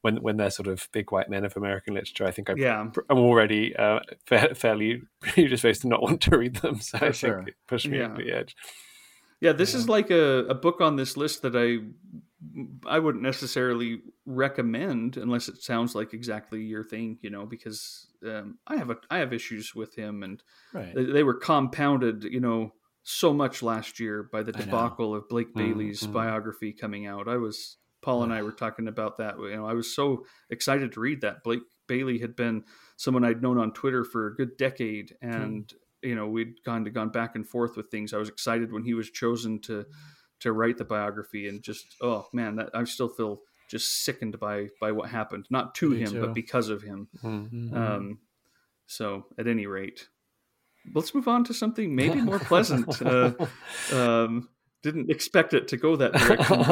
when when they're sort of big white men of American literature, I think I'm, yeah. I'm already uh, fa- fairly predisposed to not want to read them. So For I sure. think it pushed me yeah. over the edge. Yeah, this yeah. is like a, a book on this list that I I wouldn't necessarily recommend unless it sounds like exactly your thing, you know, because um, I have a I have issues with him, and right. they, they, were compounded, you know, so much last year by the debacle of Blake Bailey's mm-hmm. biography coming out. I was Paul and I were talking about that. You know, I was so excited to read that. Blake Bailey had been someone I'd known on Twitter for a good decade, hmm. and you know we'd kind of gone back and forth with things. I was excited when he was chosen to to write the biography, and just oh man, that I still feel just sickened by by what happened, not to Me him, too. but because of him. Mm-hmm. Um, so, at any rate, let's move on to something maybe more pleasant. Uh, um, didn't expect it to go that direction.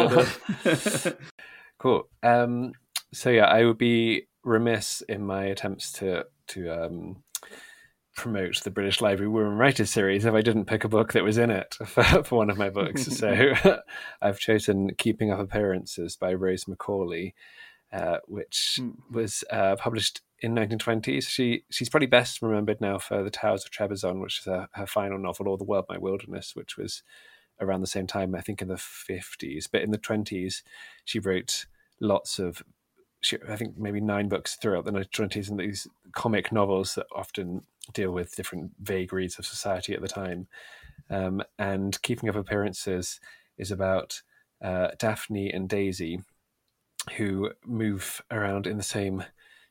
But, uh... cool. Um, so yeah, I would be remiss in my attempts to to um, promote the British Library Women Writers series if I didn't pick a book that was in it for, for one of my books. so I've chosen Keeping Up Appearances by Rose Macaulay, uh, which mm. was uh, published in 1920s. She she's probably best remembered now for The Towers of Trebizond, which is her, her final novel, or The World My Wilderness, which was around the same time, I think in the 50s. But in the 20s, she wrote lots of I think maybe nine books throughout the 1920s, and these comic novels that often deal with different vagaries of society at the time. Um, and Keeping Up Appearances is about uh, Daphne and Daisy, who move around in the same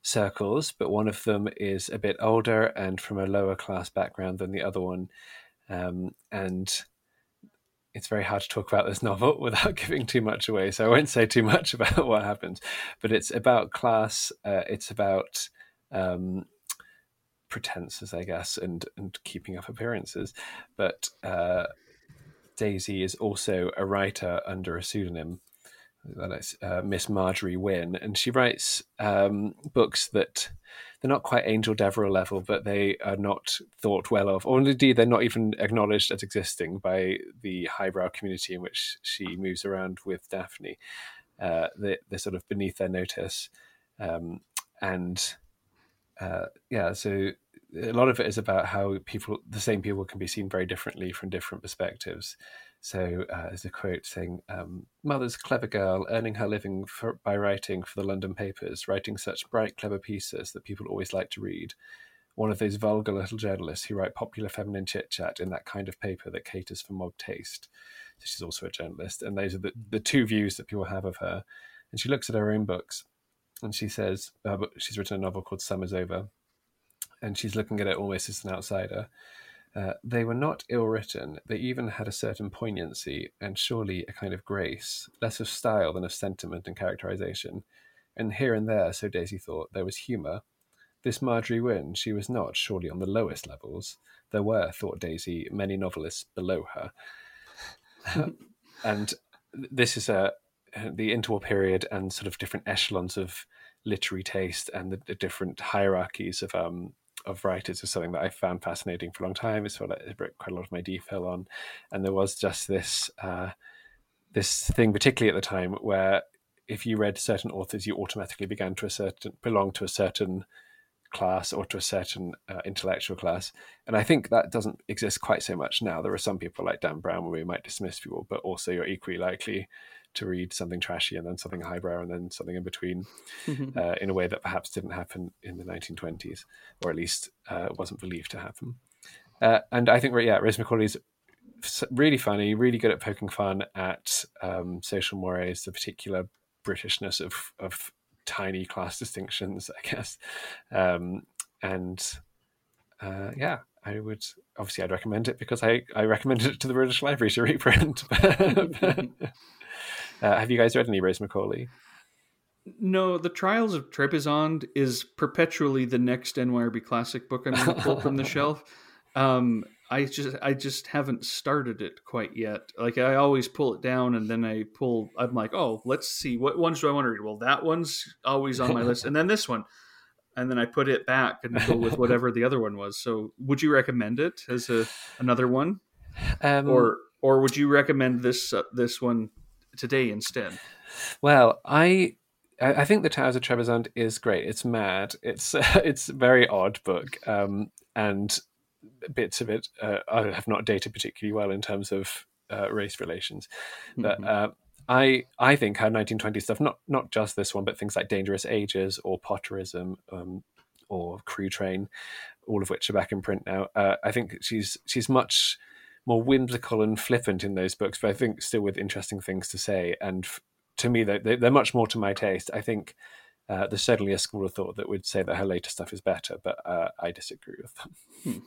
circles, but one of them is a bit older and from a lower class background than the other one. Um, and it's very hard to talk about this novel without giving too much away. So I won't say too much about what happens. But it's about class. Uh, it's about um, pretenses, I guess, and and keeping up appearances. But uh, Daisy is also a writer under a pseudonym. That is uh, Miss Marjorie Wynne, and she writes um, books that they're not quite Angel Deverell level, but they are not thought well of, or indeed they're not even acknowledged as existing by the highbrow community in which she moves around with Daphne. uh, the the sort of beneath their notice, um, and uh, yeah, so a lot of it is about how people, the same people, can be seen very differently from different perspectives. So uh, there's a quote saying, um, "Mother's clever girl, earning her living for, by writing for the London papers, writing such bright, clever pieces that people always like to read." One of those vulgar little journalists who write popular feminine chit chat in that kind of paper that caters for mob taste. So she's also a journalist, and those are the, the two views that people have of her. And she looks at her own books, and she says, uh, she's written a novel called Summer's Over, and she's looking at it almost as an outsider. Uh, they were not ill written. They even had a certain poignancy and surely a kind of grace, less of style than of sentiment and characterization. And here and there, so Daisy thought, there was humour. This Marjorie Wynne, she was not surely on the lowest levels. There were, thought Daisy, many novelists below her. and this is a the interwar period and sort of different echelons of literary taste and the, the different hierarchies of um, of writers is something that I found fascinating for a long time. It's what I wrote quite a lot of my detail on, and there was just this uh, this thing, particularly at the time, where if you read certain authors, you automatically began to a certain belong to a certain class or to a certain uh, intellectual class. And I think that doesn't exist quite so much now. There are some people like Dan Brown where we might dismiss people, but also you're equally likely to read something trashy and then something highbrow and then something in between uh, in a way that perhaps didn't happen in the 1920s, or at least uh, wasn't believed to happen. Uh, and I think, yeah, Rose Macaulay's really funny, really good at poking fun at um, social mores, the particular Britishness of, of tiny class distinctions, I guess. Um, and uh, yeah, I would obviously I'd recommend it because I, I recommended it to the British Library to reprint. Uh, have you guys read any Rose Macaulay? No, The Trials of Trebizond is perpetually the next NYRB classic book I'm going to pull from the shelf. Um, I just I just haven't started it quite yet. Like I always pull it down and then I pull. I'm like, oh, let's see what ones do I want to read. Well, that one's always on my list, and then this one, and then I put it back and go with whatever the other one was. So, would you recommend it as a another one, um, or or would you recommend this uh, this one today instead? Well, I I think the Towers of Trebizond is great. It's mad. It's uh, it's a very odd book, um, and bits of it uh, I have not dated particularly well in terms of uh, race relations. But mm-hmm. Uh, I I think her 1920s stuff, not not just this one, but things like Dangerous Ages or Potterism um, or Crewe Train, all of which are back in print now. Uh, I think she's she's much more whimsical and flippant in those books, but I think still with interesting things to say. And to me, they're, they're much more to my taste. I think uh, there's certainly a school of thought that would say that her later stuff is better, but uh, I disagree with them. Hmm.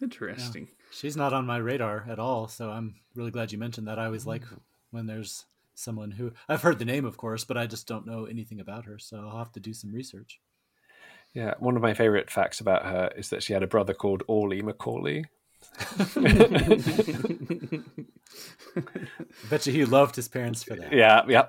Interesting. Yeah. She's not on my radar at all, so I'm really glad you mentioned that. I always like hmm. when there's someone who I've heard the name, of course, but I just don't know anything about her, so I'll have to do some research. Yeah, one of my favorite facts about her is that she had a brother called Aulay Macaulay, Bet you he loved his parents for that. Yeah, yeah.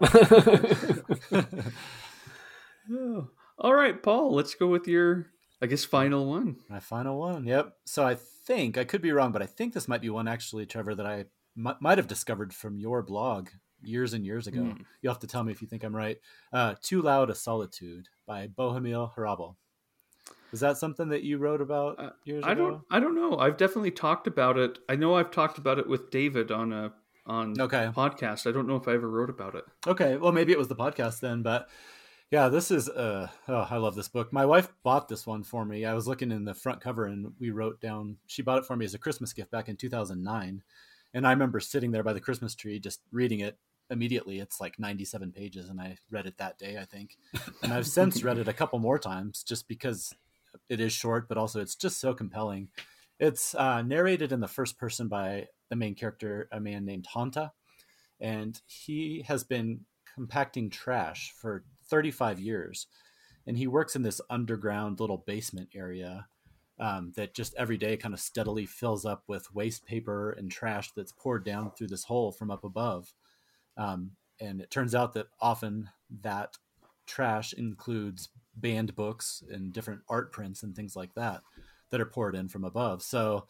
oh. All right, Paul, let's go with your, I guess, final one. My final one. Yep. So I think, I could be wrong, but I think this might be one actually, Trevor, that I m- might have discovered from your blog years and years ago. Mm. You'll have to tell me if you think I'm right. Uh, Too Loud a Solitude by Bohumil Hrabal. Is that something that you wrote about uh, years I ago? don't. I don't know. I've definitely talked about it. I know I've talked about it with David on a on okay. podcast. I don't know if I ever wrote about it. Okay, well maybe it was the podcast then, but yeah, this is uh oh, I love this book. My wife bought this one for me. I was looking in the front cover and we wrote down she bought it for me as a Christmas gift back in 2009. And I remember sitting there by the Christmas tree just reading it immediately. It's like 97 pages and I read it that day, I think. And I've since read it a couple more times just because it is short, but also it's just so compelling. It's uh, narrated in the first person by the main character, a man named Hanta, and he has been compacting trash for 35 years. And he works in this underground little basement area um, that just every day kind of steadily fills up with waste paper and trash that's poured down through this hole from up above. Um, and it turns out that often that trash includes banned books and different art prints and things like that that are poured in from above. So,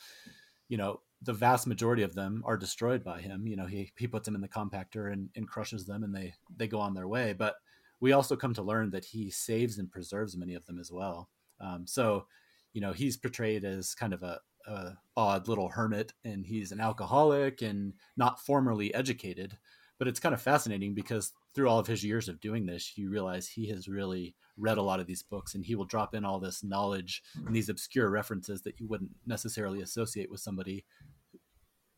you know, the vast majority of them are destroyed by him. You know, he he puts them in the compactor and, and crushes them, and they they go on their way. But we also come to learn that he saves and preserves many of them as well. Um, so, you know, he's portrayed as kind of a, a odd little hermit, and he's an alcoholic and not formally educated. But it's kind of fascinating because through all of his years of doing this, you realize he has really read a lot of these books and he will drop in all this knowledge and these obscure references that you wouldn't necessarily associate with somebody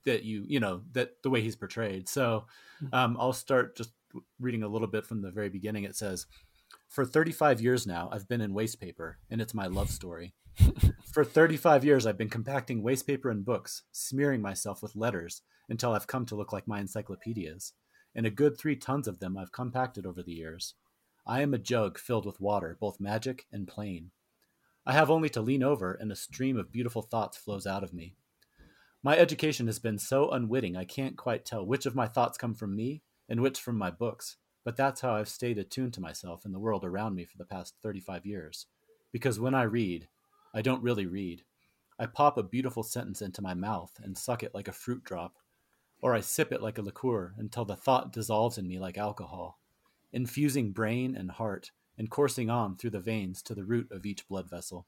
that you you know that the way he's portrayed. So hmm. um, i'll start just reading a little bit from the very beginning. It says for 35 years now i've been in waste paper and it's my love story. For 35 years i've been compacting waste paper and books smearing myself with letters until i've come to look like my encyclopedias and a good three tons of them i've compacted over the years i am a jug filled with water both magic and plain i have only to lean over and a stream of beautiful thoughts flows out of me my education has been so unwitting I can't quite tell which of my thoughts come from me and which from my books, but that's how I've stayed attuned to myself and the world around me for the past 35 years. Because when I read, I don't really read. I pop a beautiful sentence into my mouth and suck it like a fruit drop, or I sip it like a liqueur until the thought dissolves in me like alcohol, infusing brain and heart and coursing on through the veins to the root of each blood vessel.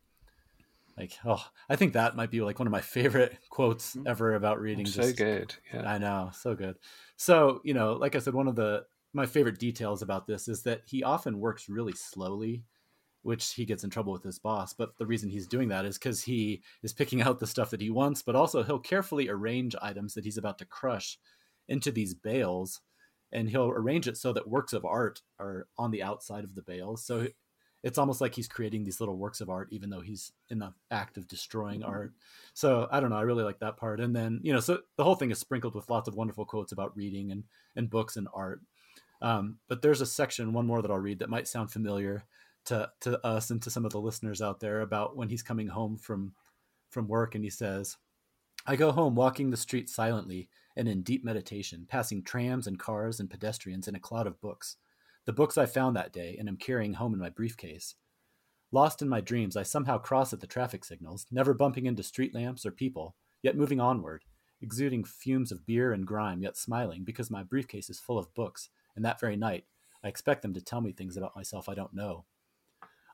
Like oh i think that might be like one of my favorite quotes mm-hmm. ever about reading so good. Yeah. I know so good. So you know like i said one of the my favorite details about this is that he often works really slowly which he gets in trouble with his boss but the reason he's doing that is because he is picking out the stuff that he wants but also he'll carefully arrange items that he's about to crush into these bales and he'll arrange it so that works of art are on the outside of the bales so it's almost like he's creating these little works of art even though he's in the act of destroying mm-hmm. art. So i don't know i really like that part. And then you know so the whole thing is sprinkled with lots of wonderful quotes about reading and and books and art. Um, but there's a section one more that i'll read that might sound familiar to to us and to some of the listeners out there about when he's coming home from from work and he says i go home walking the streets silently and in deep meditation passing trams and cars and pedestrians in a cloud of books the books I found that day and am carrying home in my briefcase. Lost in my dreams, I somehow cross at the traffic signals, never bumping into street lamps or people, yet moving onward, exuding fumes of beer and grime, yet smiling because my briefcase is full of books, and that very night I expect them to tell me things about myself I don't know.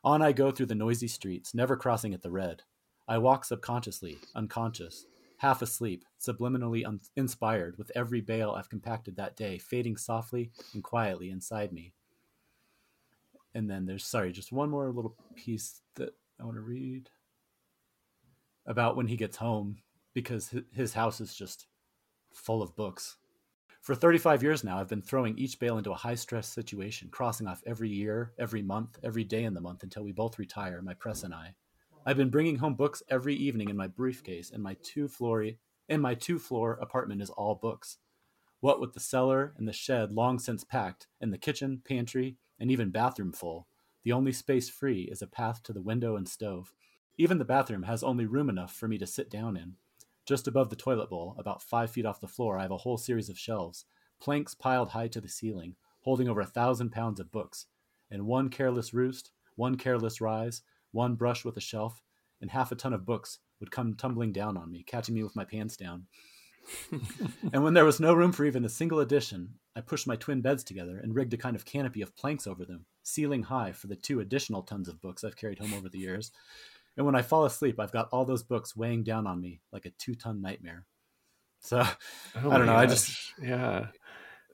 On I go through the noisy streets, never crossing at the red. I walk subconsciously, unconscious, half asleep, subliminally un- inspired, with every bale I've compacted that day fading softly and quietly inside me and then there's sorry just one more little piece that i want to read about when he gets home because his house is just full of books for 35 years now i've been throwing each bale into a high stress situation crossing off every year every month every day in the month until we both retire my press and i i've been bringing home books every evening in my briefcase and my two floor and my two floor apartment is all books what with the cellar and the shed long since packed and the kitchen pantry and even bathroom full. The only space free is a path to the window and stove. Even the bathroom has only room enough for me to sit down in. Just above the toilet bowl, about five feet off the floor, I have a whole series of shelves, planks piled high to the ceiling, holding over a thousand pounds of books. And one careless roost, one careless rise, one brush with a shelf, and half a ton of books would come tumbling down on me, catching me with my pants down. and when there was no room for even a single addition, I pushed my twin beds together and rigged a kind of canopy of planks over them, ceiling high for the two additional tons of books I've carried home over the years. And when I fall asleep, I've got all those books weighing down on me like a two ton nightmare. So oh I don't know. Gosh. I just yeah.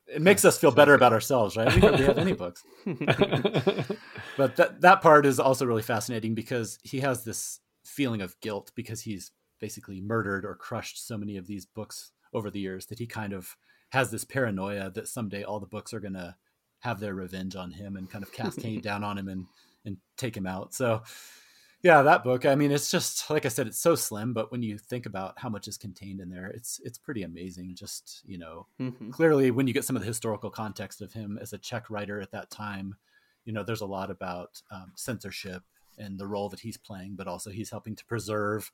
It makes us feel better about ourselves, right? We hardly have any books. but that that part is also really fascinating because he has this feeling of guilt because he's basically murdered or crushed so many of these books over the years that he kind of has this paranoia that someday all the books are going to have their revenge on him and kind of cascade down on him and and take him out. So yeah, that book, I mean, it's just like I said, it's so slim, but when you think about how much is contained in there, it's it's pretty amazing. Just, you know, mm-hmm. clearly when you get some of the historical context of him as a Czech writer at that time, you know, there's a lot about um, censorship and the role that he's playing, but also he's helping to preserve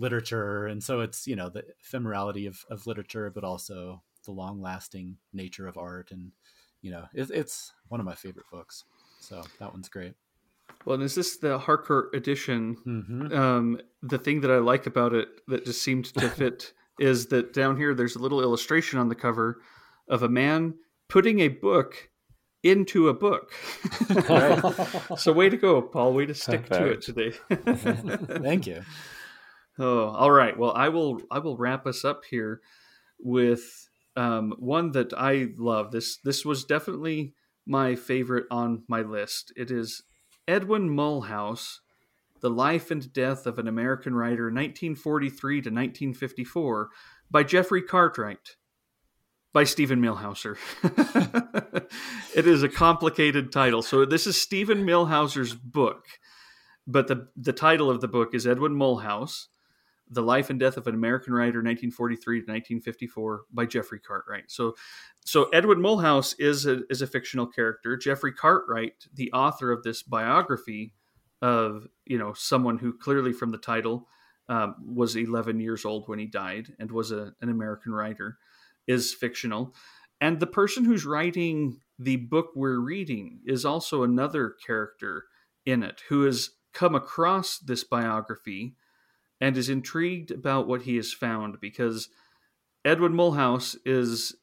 literature and so it's you know the ephemerality of, of literature but also the long lasting nature of art and you know it, it's one of my favorite books so that one's great well and is this the harcourt edition mm-hmm. um, the thing that i like about it that just seemed to fit is that down here there's a little illustration on the cover of a man putting a book into a book. so way to go, Paul. Way to stick Perfect. to it today. Thank you. Oh, all right. Well, I will I will wrap us up here with um, one that I love. This this was definitely my favorite on my list. It is Edwin Mullhouse, The Life and Death of an American Writer, 1943 to 1954, by Jeffrey Cartwright by Steven Millhauser. it is a complicated title. So this is Steven Millhauser's book, but the the title of the book is Edwin Mullhouse, The Life and Death of an American Writer, 1943 to 1954, by Jeffrey Cartwright. So, so Edwin Mullhouse is a is a fictional character. Jeffrey Cartwright, the author of this biography of you know someone who clearly from the title um, was 11 years old when he died and was a, an American writer is fictional. And the person who's writing the book we're reading is also another character in it who has come across this biography and is intrigued about what he has found because Edwin Mullhouse is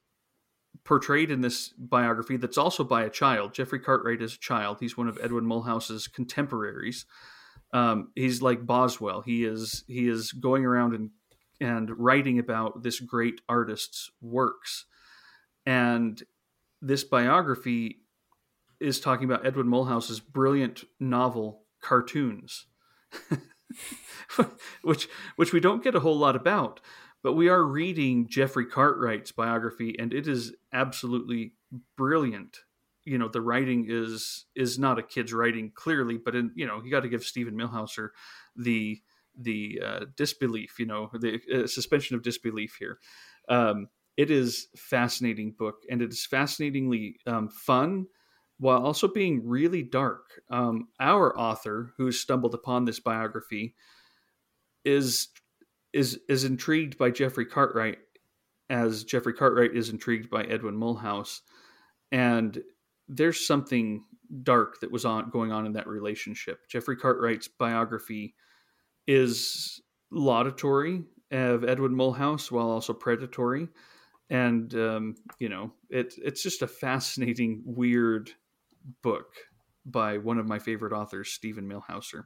portrayed in this biography that's also by a child. Jeffrey Cartwright is a child. He's one of Edwin Mullhouse's contemporaries. Um, he's like Boswell. He is he is going around and and writing about this great artist's works. And this biography is talking about Edwin Mullhouse's brilliant novel Cartoons, which which we don't get a whole lot about, but we are reading Jeffrey Cartwright's biography, and it is absolutely brilliant. You know, the writing is is not a kid's writing clearly, but in you know, you got to give Steven Millhauser the the uh, disbelief, you know, the uh, suspension of disbelief here. Um, it is fascinating book, and it is fascinatingly um, fun while also being really dark. Um, our author, who stumbled upon this biography, is is is intrigued by Jeffrey Cartwright, as Jeffrey Cartwright is intrigued by Edwin Mullhouse, and there's something dark that was on going on in that relationship. Jeffrey Cartwright's biography is laudatory of Edwin Mullhouse while also predatory. And um, you know, it, it's just a fascinating, weird book by one of my favorite authors, Steven Millhauser.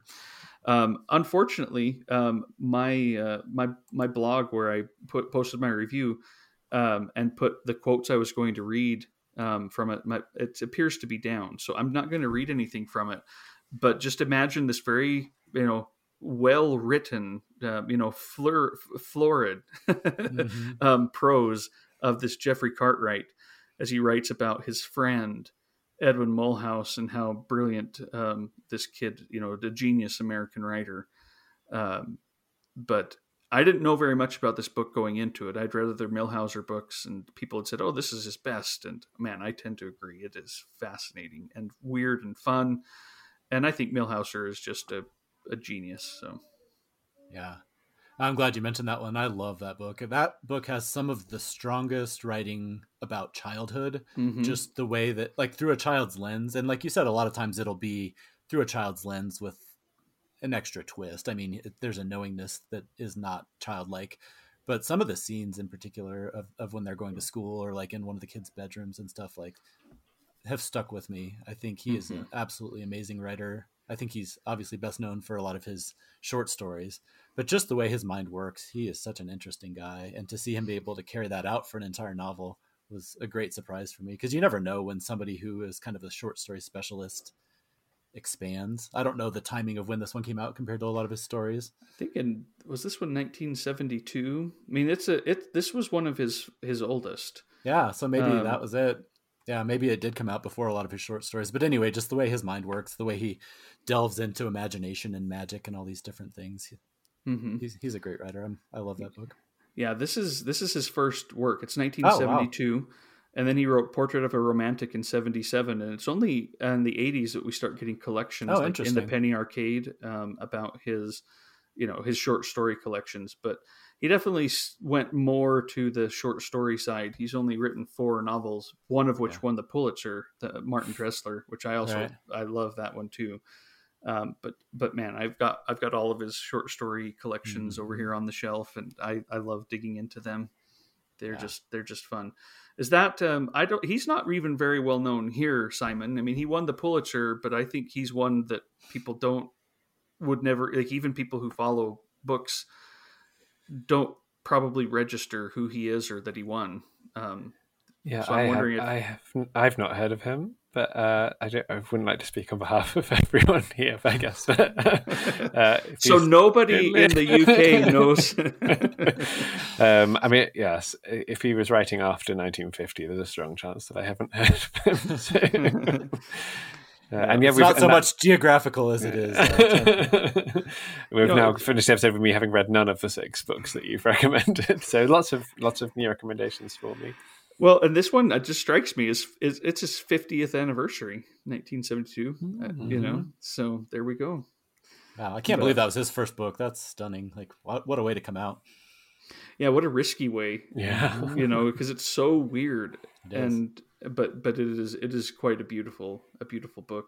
Um, unfortunately, um, my uh, my my blog where I put posted my review um, and put the quotes I was going to read um, from it, my, it appears to be down. So I'm not going to read anything from it. But just imagine this very you know well written, uh, you know, fleur, florid mm-hmm. um, prose of this Jeffrey Cartwright as he writes about his friend Edwin Mullhouse and how brilliant um, this kid, you know, the genius American writer. Um, but I didn't know very much about this book going into it. I'd read other Millhauser books, and people had said, "Oh, this is his best." And man, I tend to agree. It is fascinating and weird and fun. And I think Millhauser is just a a genius. So, yeah, I'm glad you mentioned that one. I love that book. That book has some of the strongest writing about childhood, mm-hmm. just the way that, like, through a child's lens. And like you said, a lot of times it'll be through a child's lens with an extra twist. I mean, it, there's a knowingness that is not childlike. But some of the scenes in particular of, of when they're going to school or like in one of the kids' bedrooms and stuff like have stuck with me. I think he mm-hmm. is an absolutely amazing writer. I think he's obviously best known for a lot of his short stories, but just the way his mind works, he is such an interesting guy. And to see him be able to carry that out for an entire novel was a great surprise for me because you never know when somebody who is kind of a short story specialist expands. I don't know the timing of when this one came out compared to a lot of his stories. I think in was this one 1972? I mean, it's a it. This was one of his his oldest. Yeah, so maybe um, that was it. Yeah, maybe it did come out before a lot of his short stories. But anyway, just the way his mind works, the way he delves into imagination and magic and all these different things. Mm-hmm. He's he's a great writer. I'm, i love that book. Yeah, this is this is his first work. It's 1972, oh, wow. and then he wrote Portrait of a Romantic in 77, and it's only in the 80s that we start getting collections oh, like in the Penny Arcade um, about his, you know, his short story collections. But he definitely went more to the short story side. He's only written four novels, one of which yeah. won the Pulitzer, the Martin Dressler, which I also right. I love that one too. Um, but but man, I've got I've got all of his short story collections Mm-hmm. over here on the shelf, and I I love digging into them. They're Yeah. just they're just fun. Is that um, I don't? He's not even very well known here, Simon. I mean, he won the Pulitzer, but I think he's one that people don't would never like. Even people who follow books don't probably register who he is or that he won. Um, Yeah, So I'm I, have, wondering if- I have I've not heard of him, but uh, I don't. I wouldn't like to speak on behalf of everyone here, I guess. uh, so nobody in the UK knows. um, I mean, yes, if he was writing after 1950, there's a strong chance that I haven't heard of him. So, uh, and yeah, it's we've not so that- much geographical as it is. uh, We've No, now finished the episode with me having read none of the six books that you've recommended. So lots of lots of new recommendations for me. well, and this one uh, just strikes me as is it's his fiftieth anniversary, nineteen seventy two. uh, You know, so there we go. wow, I can't believe that was his first book. That's stunning. Like, what, what a way to come out. Yeah, what a risky way, Yeah. you know, because it's so weird, It is. and but but it is it is quite a beautiful a beautiful book.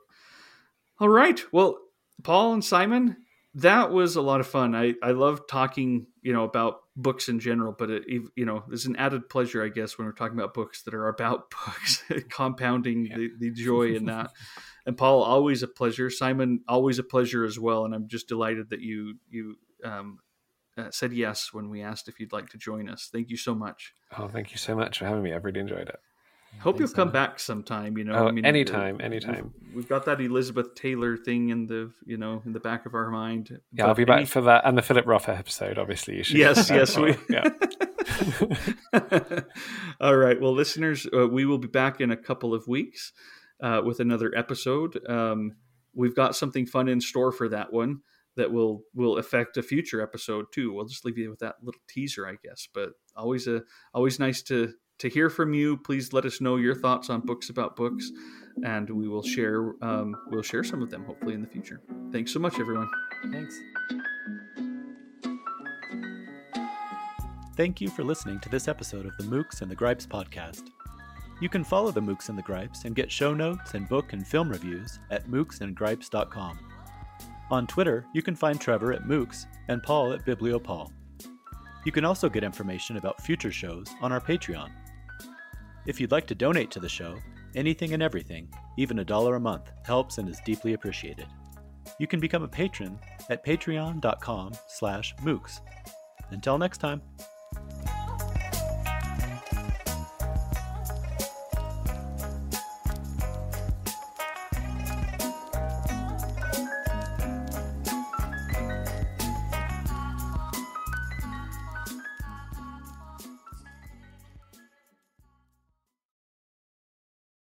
All right, well, Paul and Simon, that was a lot of fun. I I love talking, you know, about books in general, but it you know, there's an added pleasure, I guess, when we're talking about books that are about books, compounding the, the joy in that. And Paul, always a pleasure. Simon, always a pleasure as well. And I'm just delighted that you you um, uh, said yes when we asked if you'd like to join us. Thank you so much. Oh, thank you so much for having me. I've really enjoyed it. Hope you'll Thanks, come back sometime. You know, Oh, I mean, anytime, uh, anytime. We've, we've got that Elizabeth Taylor thing in the you know in the back of our mind. Yeah, I'll be back any- for that and the Philip Roth episode. Obviously, you should. Yes, yes, we- yeah. All right. Well, listeners, uh, we will be back in a couple of weeks uh, with another episode. Um, we've got something fun in store for that one that will will affect a future episode too. We'll just leave you with that little teaser, I guess. But always a always nice to to hear from you. Please let us know your thoughts on books about books, and we will share um, we'll share some of them hopefully in the future. Thanks so much, everyone. Thanks. Thank you for listening to this episode of the Mookse and the Gripes podcast. You can follow the Mookse and the Gripes and get show notes and book and film reviews at mookseandgripes.com. On Twitter, you can find Trevor at Mookse and Paul at BiblioPaul. You can also get information about future shows on our Patreon. If you'd like to donate to the show, anything and everything, even a dollar a month, helps and is deeply appreciated. You can become a patron at patreon.com slash mookse. Until next time.